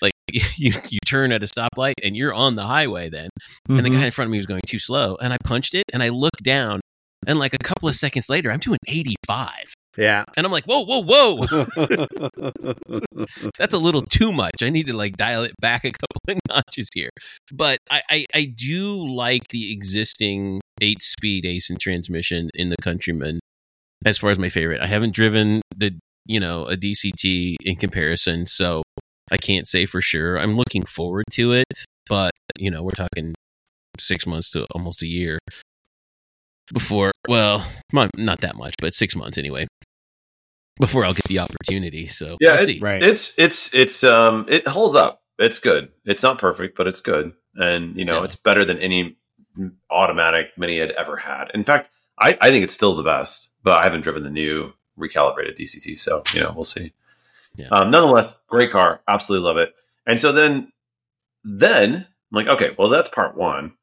Like you you turn at a stoplight and you're on the highway then. And the Mhm. guy in front of me was going too slow, and I punched it, and I looked down, and like a couple of seconds later, I'm doing 85, yeah. and I'm like, whoa, whoa, whoa, that's a little too much. I need to like dial it back a couple of notches here. But I, I, I do like the existing eight speed Aisin transmission in the Countryman as far as my favorite. I haven't driven the you know a DCT in comparison, so I can't say for sure. I'm looking forward to it, but you know we're talking six months to almost a year before. Well, not not that much, but six months anyway. Before I'll get the opportunity, so Yeah, we'll it- see. Right. It's it's it's um it holds up. It's good. It's not perfect, but it's good, and you know Yeah. it's better than any automatic Mini had ever had. In fact, I, I think it's still the best, but I haven't driven the new recalibrated DCT, so you know we'll see. Yeah. Um, nonetheless, great car, absolutely love it. And so then, then I'm like, okay, well that's part one.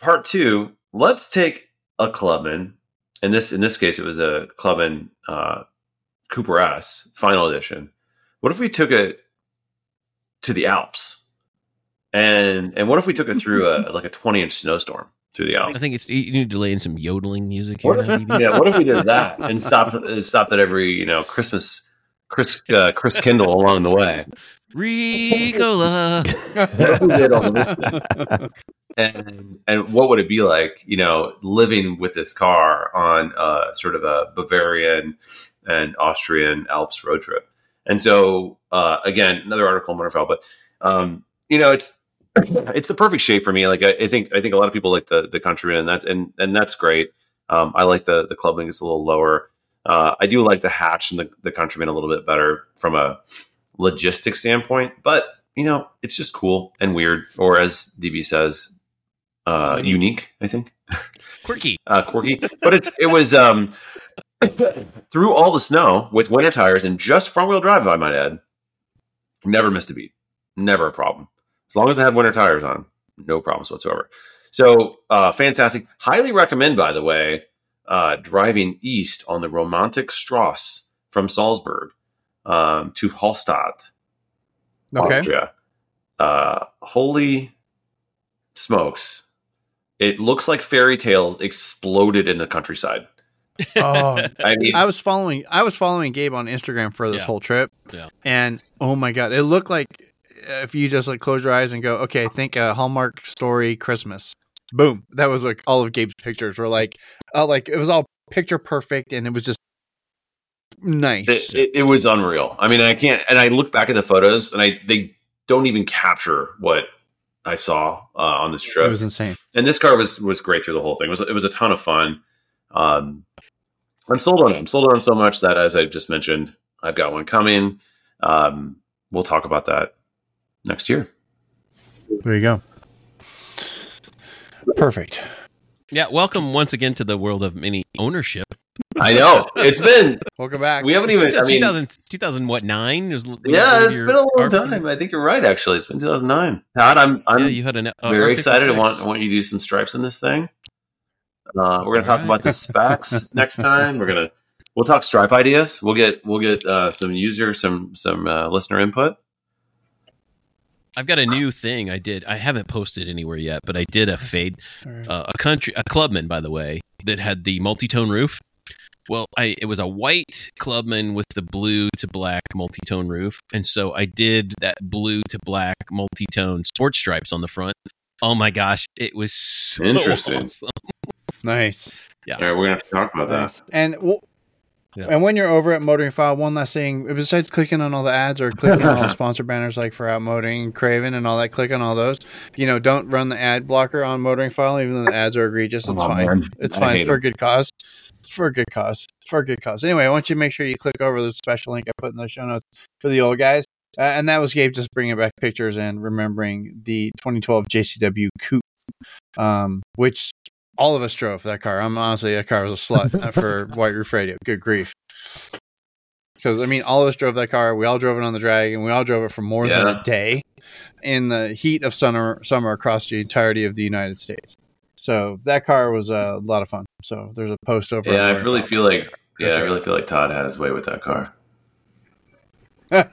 Part two, let's take a Clubman, and this in this case it was a Clubman uh, Cooper S Final Edition. What if we took it to the Alps, and and what if we took it through a like a 20 inch snowstorm through the Alps? I think it's you need to lay in some yodeling music here. What if, yeah, what if we did that and stopped stopped at every you know Christmas Chris uh, Christkindl along the way? Ricola. And and what would it be like you know living with this car on uh, sort of a Bavarian and Austrian Alps road trip? And so uh, again, another article in Winterfell, but um, you know it's it's the perfect shape for me. Like I, I think I think a lot of people like the the Countryman, and that's and and that's great. Um, I like the the club link is a little lower. Uh, I do like the hatch and the, the Countryman a little bit better from a logistics standpoint, but you know it's just cool and weird, or as DB says, uh, unique. I think Quirky. uh, quirky, but it's it was um, through all the snow with winter tires and just front wheel drive. I might add, never missed a beat, never a problem. As long as I had winter tires on, no problems whatsoever. So uh, fantastic. Highly recommend, by the way, uh, driving east on the Romantic Strasse from Salzburg um, to Hallstatt, Okay. Austria. Uh, holy smokes! It looks like fairy tales exploded in the countryside. Oh, I mean, I was following I was following Gabe on Instagram for this Yeah. whole trip. Yeah. And oh my god, it looked like if you just like close your eyes and go, okay, think a Hallmark story Christmas. Boom. That was like all of Gabe's pictures were like uh, like it was all picture perfect and it was just nice. it, it, it was unreal. I mean, I can't. And I look back at the photos, and I they don't even capture what I saw uh, on this trip. It was insane. and this car was was great through the whole thing. It was it was a ton of fun. Um, I'm sold on it. I'm sold on it so much that, as I just mentioned, I've got one coming. Um, we'll talk about that next year. There you go. Perfect. Yeah, welcome once again to the world of mini ownership. I know it's been. Welcome back. We haven't even. I mean, 2000, 2000 what nine? Was- was yeah, it's been a long R56? time. I think you're right. Actually, it's been 2009. Todd, I'm I'm yeah, you had an uh, very excited. I R56. want I want you to do some stripes in this thing. Uh, we're going to talk Alright. about the specs next time. We're going to we'll talk stripe ideas. We'll get we'll get uh, some user some some uh, listener input. I've got a new thing I did. I haven't posted anywhere yet, but I did a fade, uh, a country, a clubman, by the way, that had the multi-tone roof. Well, I it was a white clubman with the blue to black multi-tone roof, and so I did that blue to black multi-tone sports stripes on the front. Oh my gosh, it was so Interesting. awesome. nice. All right, we're gonna have to talk about that. And w- Yeah. and when you're over at Motoring File, one last thing. Besides clicking on all the ads or clicking on all the sponsor banners like for Outmotoring, Craven, and all that, click on all those. You know, don't run the ad blocker on Motoring File, even though the ads are egregious. It's Oh, fine. man. It's I fine. It's for a good cause. For a good cause. It's for a good cause. Anyway, I want you to make sure you click over the special link I put in the show notes for the old guys. Uh, and that was Gabe just bringing back pictures and remembering the 2012 JCW Coupe, um, which all of us drove that car. I'm honestly, that car was a slut uh, for White Roof Radio. Good grief. Because, I mean, all of us drove that car. We all drove it on the drag, and we all drove it for more than a day in the heat of summer, summer across the entirety of the United States. So that car was a lot of fun. So there's a post over. Yeah, I really feel like yeah, That's I right. really feel like Todd had his way with that car.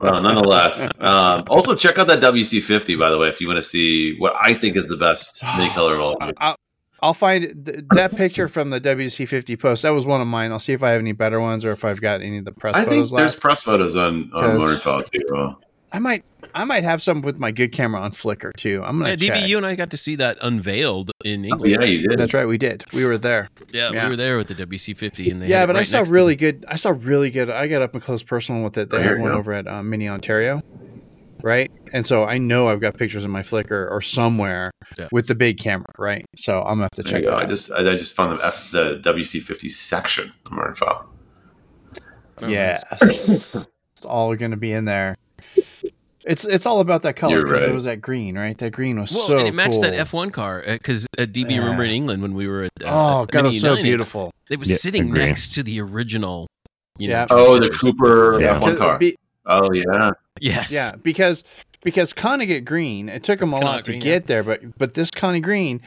Well, nonetheless, um, also check out that WC50 by the way if you want to see what I think is the best mini color of all. time. I'll, I'll find th- that picture from the WC50 post. That was one of mine. I'll see if I have any better ones or if I've got any of the press I think photos there's left. press photos on on 'Cause- Motor File too. Well, I might, I might have some with my good camera on Flickr too. I'm gonna Yeah, check. DB, you and I got to see that unveiled in oh, England. yeah, you did. That's right, we did. We were there. Yeah, Yeah. we were there with the WC50, and they yeah, had it but I saw really good. I saw really good. I got up and close personal with it. They Oh, had one over at um, Mini Ontario, right? And so I know I've got pictures in my Flickr or somewhere Yeah. with the big camera, right? So I'm gonna have to There check it go. I out. just I, I just found the F, the WC50 section on my File. Oh, yes, it's all gonna be in there. It's it's all about that color You're because it was that green, right? That green was Well, so and it matched cool. that F1 car because uh, DB Yeah. remember in England when we were at uh, Oh at god, it was so beautiful. It was Yeah, sitting agree. next to the original. You Yeah. know, Oh, the. Cooper F1 car. Be- Oh yeah, Yes. Yeah, because because Connaught Green, it took them a Connaught lot to Green, get there, but but this Connie Green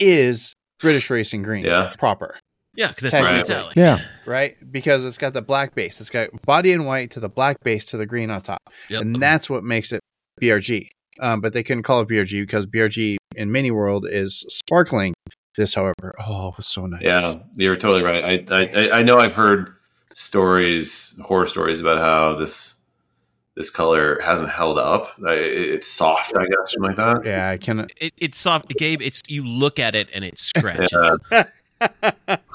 is British Racing Green, Yeah. proper, Yeah, because that's Right. metallic. Yeah. right? Because it's got the black base, it's got body in white to the black base to the green on top, Yep. and that's what makes it BRG. Um, but they couldn't call it BRG because BRG in Mini World is sparkling. This, however, oh, it was so nice. yeah. You're totally right. I, I I- I know I've heard stories, horror stories about how this this color hasn't held up. It's soft, I guess, something like that. yeah, I can. It, it's soft, Gabe. It's you look at it and it scratches. Yeah.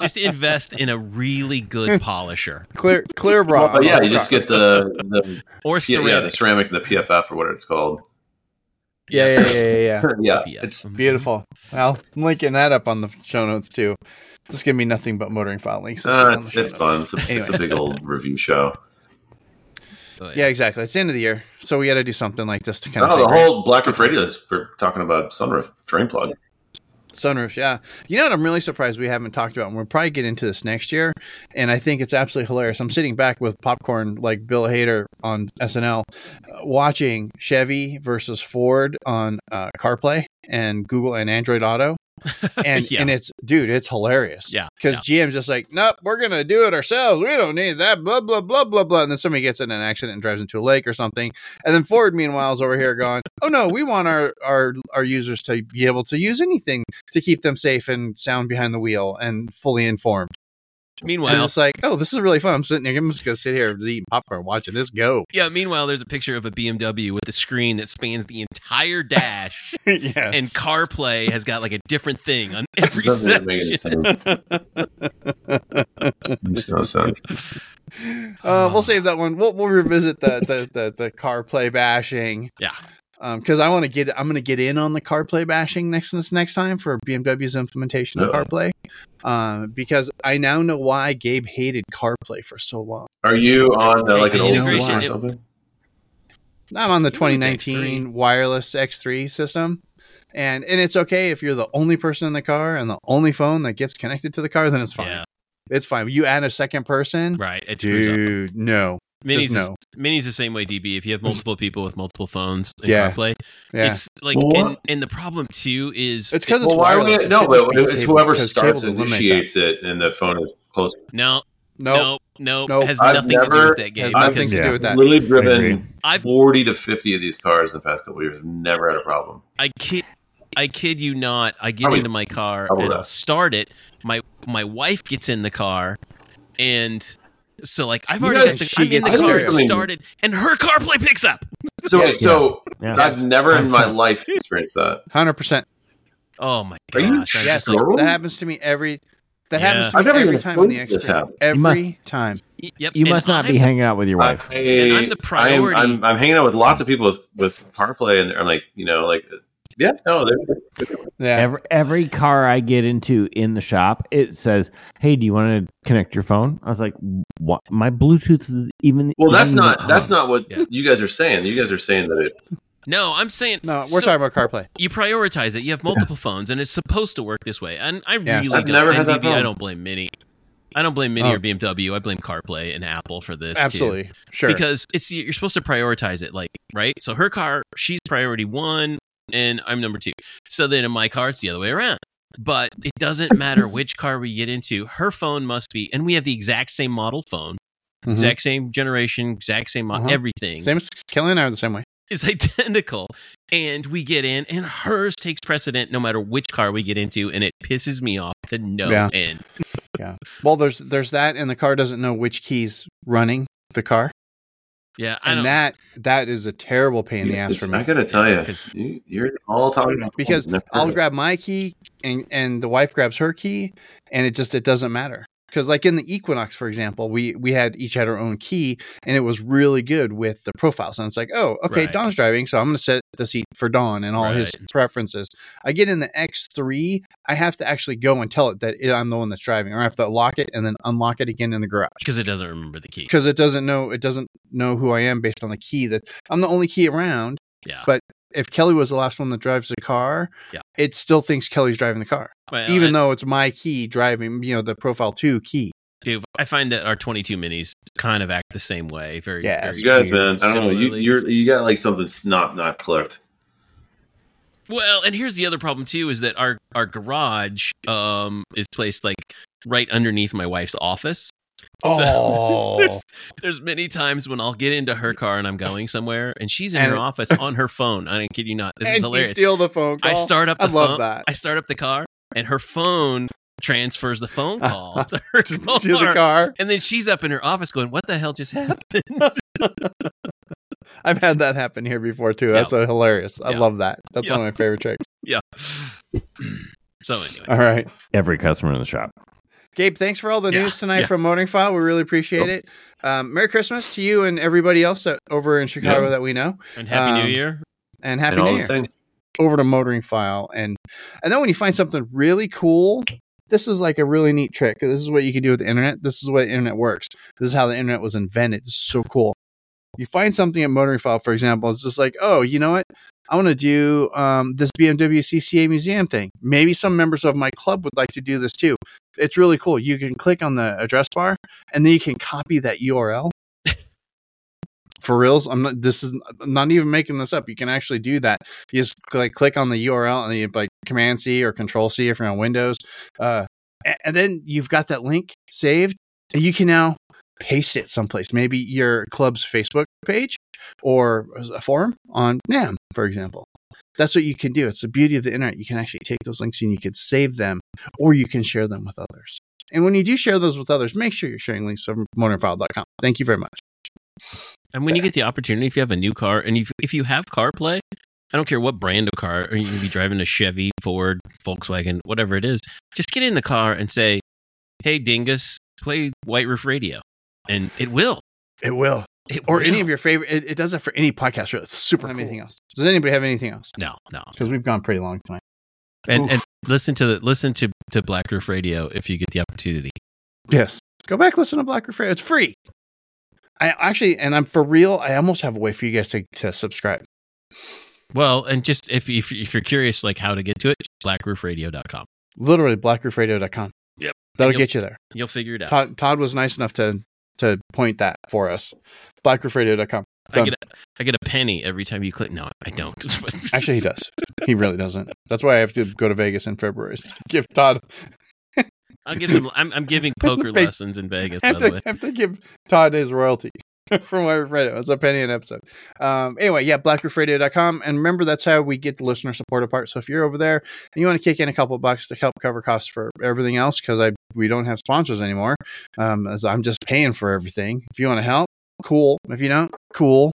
Just invest in a really good polisher Clear, clear bra. But yeah, you just get the the or yeah, ceramic. yeah the ceramic and the PFF or what it's called. yeah, yeah, yeah, yeah, yeah. yeah, Yeah. it's Beautiful. Well, I'm linking that up on the show notes too. This is gonna be nothing but motoring file links. this uh, on the show it's notes. fun. It's a, it's a big old review show. Oh, Yeah, exactly. It's the end of the year, so we got to do something like this to kind Oh, of the whole Black Roof Radio is we're talking about sunroof drain plug. Sunroofs. Yeah, you know what? I'm really surprised we haven't talked about, and we'll probably get into this next year. And I think it's absolutely hilarious. I'm sitting back with popcorn, like Bill Hader on SNL, uh, watching Chevy versus Ford on uh, CarPlay and Google and Android Auto. And Yeah. and it's dude, it's hilarious. Yeah, because GM's just like, nope, we're gonna do it ourselves. We don't need that. Blah blah blah blah blah. And then somebody gets in an accident and drives into a lake or something. And then Ford, meanwhile, is over here going, oh no, we want our our our users to be able to use anything to keep them safe and sound behind the wheel and fully informed. And Meanwhile, it's like, oh, this is really fun. I'm sitting here. I'm just gonna sit here eating popcorn, watching this go. yeah. Meanwhile, there's a picture of a BMW with a screen that spans the entire dash, yes. and CarPlay has got like a different thing on every Doesn't make any sense. Makes no sense. uh, we'll save that one. We'll we'll revisit the the the, the CarPlay bashing. Yeah. Because I want to get I'm going to get in on the CarPlay bashing next this next time for BMW's implementation of Yeah. CarPlay, um, because I now know why Gabe hated CarPlay for so long. Are you on uh, like an old integration, system or something? I'm on the It was 2019 wireless X3 system. And and it's okay if you're the only person in the car and the only phone that gets connected to the car, then it's fine. Yeah, It's fine. You add a second person, right. It screws up. dude. No, Minis Just is. Minis the same way, DB. If you have multiple people with multiple phones in Yeah. CarPlay, Yeah. it's like, Well, and, and the problem too is It's 'cause it's Well, why would wireless. it? It No, but just it's cable, whoever starts initiates it, and the phone is close. no, nope. no, no, Nope. has I've nothing to do never- with that game. has I've- nothing to do with that. Literally driven I've- forty to fifty of these cars in the past couple of years. Never had a problem. I kid, I kid you not. I get Probably into my car and. I'll start it. My my wife gets in the car, and so like I've already guys- got the, she I'm in the car, in. it started, and her CarPlay picks up. So, Yeah, so Yeah. I've never in my life experienced that. Hundred percent. Oh my Are you gosh! Yes, just like, that happens to me every. That Yeah. happens to I've me never every time on the heard this X3. happen. Every time. yep. You and must not be I'm- hanging out with your wife. I, And I'm the priority. I'm, I'm, I'm hanging out with lots of people with, with CarPlay, and I'm like, you know, like, yeah, no, Yeah. Every every car I get into in the shop, it says, "Hey, do you want to connect your phone?" I was like, "What? My Bluetooth is even." well, that's even not that's not what Yeah. you guys are saying. You guys are saying that it. No, I'm saying no, we're so talking about CarPlay. You prioritize it. You have multiple phones, and it's supposed to work this way. And I Yes. really I've don't. never and had that I don't blame Mini. I don't blame Mini Oh. or BMW. I blame CarPlay and Apple for this. too. Absolutely. Sure. because it's you're supposed to prioritize it like right so her car she's priority one and i'm number two so then in my car it's the other way around but it doesn't matter which car we get into her phone must be and we have the exact same model phone Mhm. exact same generation exact same mo- Uh-huh. everything Same as Kelly and I are the same way. It's identical and we get in and hers takes precedent no matter which car we get into and it pisses me off to no Yeah. end yeah. Well, there's there's that, and the car doesn't know which key's running the car, yeah i don't and that that is a terrible pain in the ass for me. I gotta tell you, 'Cause- you you're all talking about Because I'll grab my key, and and the wife grabs her key, and it just it doesn't matter. Because like in the Equinox, for example, we we had each had our own key, and it was really good with the profiles. And it's like, oh, okay, Right. Don's driving, so I'm going to set the seat for Don and all his preferences. I get in the X3, I have to actually go and tell it that it- I'm the one that's driving, or I have to lock it and then unlock it again in the garage. because it doesn't remember the key because it doesn't know it doesn't know who I am based on the key that I'm the only key around. yeah but- If Kelly was the last one that drives the car, Yeah. It still thinks Kelly's driving the car, Well, even and- though it's my key driving. You know, the profile two key. Dude, I find that our 22 minis kind of act the same way. Very, Yeah, very You guys, man, I don't know. You you're, you got like something not not clicked. well, and here's the other problem too: is that our our garage um is placed like right underneath my wife's office. So there's, there's many times when I'll get into her car and I'm going somewhere, and she's in And- her office on her phone. I kid you not. This and is you hilarious. steal the phone call. I start up. The I love phone, that. I start up the car, and her phone transfers the phone call to her to the car. car. And then she's up in her office going, "What the hell just happened?" I've had that happen here before too. That's a hilarious. I Yeah. love that. That's Yeah. one of my favorite tricks. yeah. so anyway, All right. Every customer in the shop. Gabe, thanks for all the Yeah, news tonight yeah. from Motoring File. We really appreciate it. Um, Merry Christmas to you and everybody else that, over in Chicago Yeah. that we know. and happy Um, New Year. And Happy and New Year. things. over to motoring file and and then when you find something really cool this is like a really neat trick this is what you can do with the internet this is the way the internet works this is how the internet was invented it's so cool you find something at motoring file for example it's just like oh you know what i want to do um, this bmw cca museum thing maybe some members of my club would like to do this too it's really cool. You can click on the address bar and then you can copy that url for reals i'm not this is I'm not even making this up. You can actually do that. You just like click on the url and you like command c or control c if you're on windows. Uh, and then you've got that link saved and you can now paste it someplace. Maybe your club's facebook page or a forum on nam for example that's what you can do. It's the beauty of the internet. You can actually take those links and you can save them or you can share them with others. And when you do share those with others make sure you're sharing links from motorfile.com thank you very much. And when you get the opportunity, if you have a new car and if, if you have CarPlay, I don't care what brand of car, or you can be driving a Chevy, Ford, Volkswagen, whatever it is, just get in the car and say, hey, Dingus, play White Roof Radio. And it will. it will It or will. any of your favorite it, it does it for any podcast really. it's super cool. anything anything else does anybody have anything else No, no. because we've gone pretty long tonight And, Oof. and listen to the listen to, to Black Roof Radio if you get the opportunity. Yes. Go back, listen to Black Roof Radio. It's free. I actually, and I'm for real, I almost have a way for you guys to, to subscribe. Well, and just if, if, if you're curious, like how to get to it, blackroofradio.com. Literally, blackroofradio.com. Yep. That'll You'll- get you there. You'll figure it out. Todd, Todd was nice enough to to point that for us. BlackRoofRadio.com. I get a, I get a penny every time you click. No, I don't. Actually, he does. He really doesn't. That's why I have to go to Vegas in February. Give Todd. I'll give some. I'm, I'm giving poker lessons in Vegas. I By have the to, way, have to give Todd his royalty from Roof Radio. It's a penny an episode. Um, anyway, yeah, blackroofradio.com. And remember, that's how we get the listener support apart. So if you're over there and you want to kick in a couple bucks to help cover costs for everything else, because I we don't have sponsors anymore, um, as I'm just paying for everything. If you want to help, cool. If you don't, cool.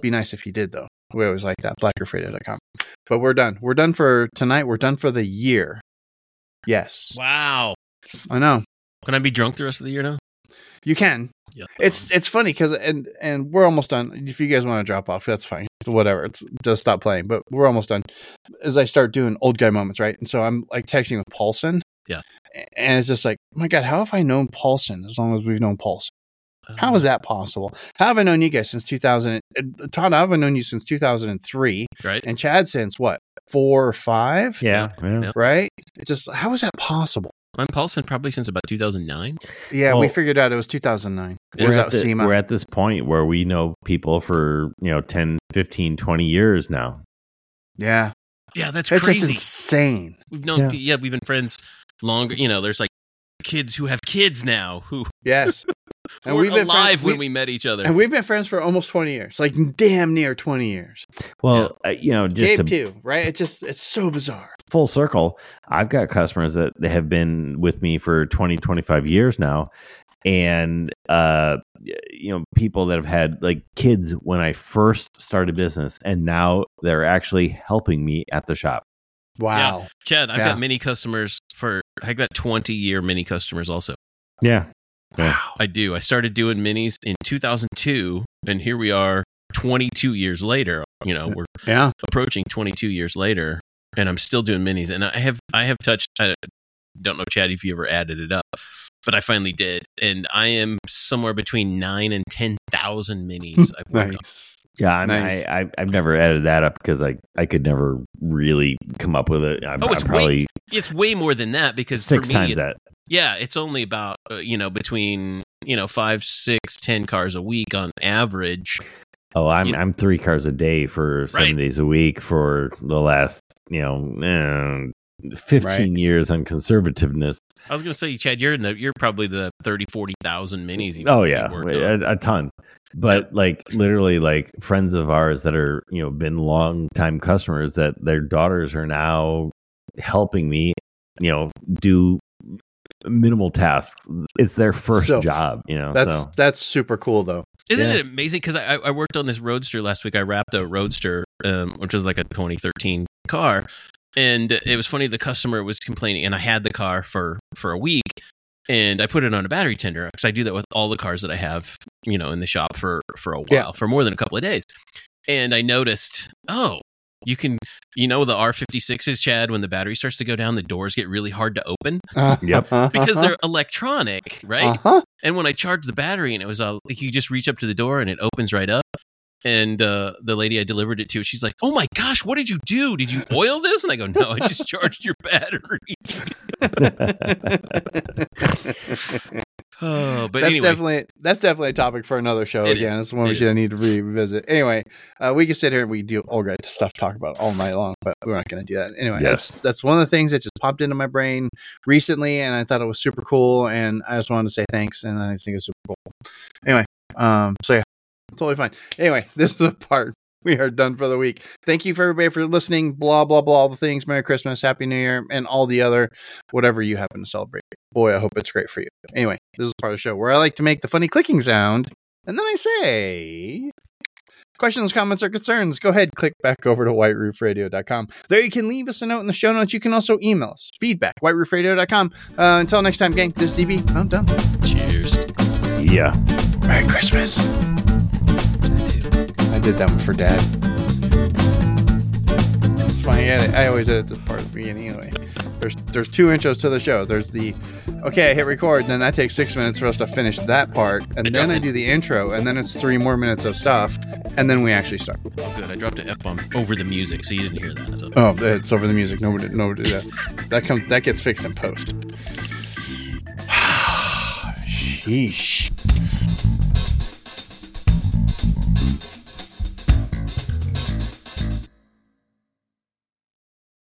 Be nice if you did, though. We always like that. Blackroofradio.com. But we're done. We're done for tonight. We're done for the year. Yes. wow. I know. Can I be drunk the rest of the year now? You can. Yeah. It's it's funny because and and we're almost done. If you guys want to drop off, that's fine. Whatever. It's just stop playing. But we're almost done. As I start doing old guy moments, right? And so I'm like texting with Paulson. Yeah. And it's just like, my god, how have I known Paulson as long as we've known Paulson? How is that possible? How have I known you guys since 2000? uh, Todd, how have I known you since 2003? right? And Chad since what? Four or five? Yeah. yeah. Yeah. Right? It's just how is that possible? I'm Paulson probably since about 2009. Yeah, we figured out it was 2009. It was We're out at, the- we're at this point where we know people for, you know, 10, 15, 20 years now. yeah. Yeah, that's It's just crazy. insane. We've known, Yeah. yeah. we've been friends longer. You know, there's like kids who have kids now who Yes. were we've been alive friends- when we, met each other. And we've been friends for almost 20 years, like damn near 20 years. Well, uh, you know, just Gabe to too, right? It's just it's so bizarre. full circle, I've got customers that they have been with me for 20, 25 years now. And, uh, you know, people that have had like kids when I first started business, and now they're actually helping me at the shop. Wow. Chad, I've Yeah. got many customers for I've got 20 year mini customers also. Yeah. Wow. I do. I started doing minis in 2002, and here we are 22 years later. You know, we're Yeah. approaching 22 years later, and I'm still doing minis. And I have I have touched. I don't know, Chad, if you ever added it up, but I finally did, and I am somewhere between nine and 10,000 minis. I've worked on. Nice. Yeah, I mean, Nice. I, I, I've never added that up because I, I could never really come up with it. I'm, Oh, it's I'm probably It's way more than that because six for me, times it's- that. Yeah, it's only about uh, you know between you know five, six, ten cars a week on average. Oh, I'm You- I'm three cars a day for seven Right. days a week for the last you know eh, fifteen years on conservativeness. I was going to say, Chad, you're in the you're probably the 30, 40,000 minis. you- Oh yeah, a, a ton. But like literally, like friends of ours that are you know been long time customers that their daughters are now helping me, you know, do minimal tasks. It's their first So, job, you know. That's so. that's super cool though. Isn't Yeah. it amazing? Because I, I worked on this Roadster last week. I wrapped a Roadster, um, which was like a 2013 car, and it was funny. The customer was complaining, and I had the car for for a week, and I put it on a battery tender because I do that with all the cars that I have, you know, in the shop for for a while, Yeah. for more than a couple of days. And I noticed, oh, you can, you know, the R56s, Chad, when the battery starts to go down, the doors get really hard to open Yep. because they're electronic, right? uh-huh. And when I charged the battery, and it was uh, like you just reach up to the door and it opens right up. And uh, the lady I delivered it to, she's like, "Oh my gosh, what did you do? Did you oil this?" And I go, "No, I just charged your battery." Oh, but that's anyway, definitely that's definitely a topic for another show. It Again, is. it's one It we is. need to revisit. Anyway, uh, we can sit here and we do all great stuff, talk about all night long, but we're not going to do that. Anyway, Yes. that's that's one of the things that just popped into my brain recently, and I thought it was super cool, and I just wanted to say thanks, and I think it's super cool. Anyway, um, so yeah, totally fine. Anyway, this is a part. We are done for the week. Thank you for everybody for listening. Blah blah blah. All the things. Merry Christmas, Happy New Year, and all the other whatever you happen to celebrate. Boy, I hope it's great for you. Anyway, this is part of the show where I like to make the funny clicking sound, and then I say questions, comments, or concerns. Go ahead, click back over to whiteroofradio.com. There you can leave us a note in the show notes. You can also email us feedback whiteroofradio.com. Uh, until next time, gang. This is DB. I'm done. cheers. yeah. Merry Christmas. I did that one for Dad. It's funny. I, I always edit this part at the beginning anyway. There's there's two intros to the show. There's the okay, I hit record, and then that takes six minutes for us to finish that part, and I then I do the intro, and then it's three more minutes of stuff, and then we actually start. Oh, good. I dropped an F bomb over the music, so you didn't hear that. So. Oh, it's over the music. Nobody, nobody did that. That comes that gets fixed in post. Sheesh.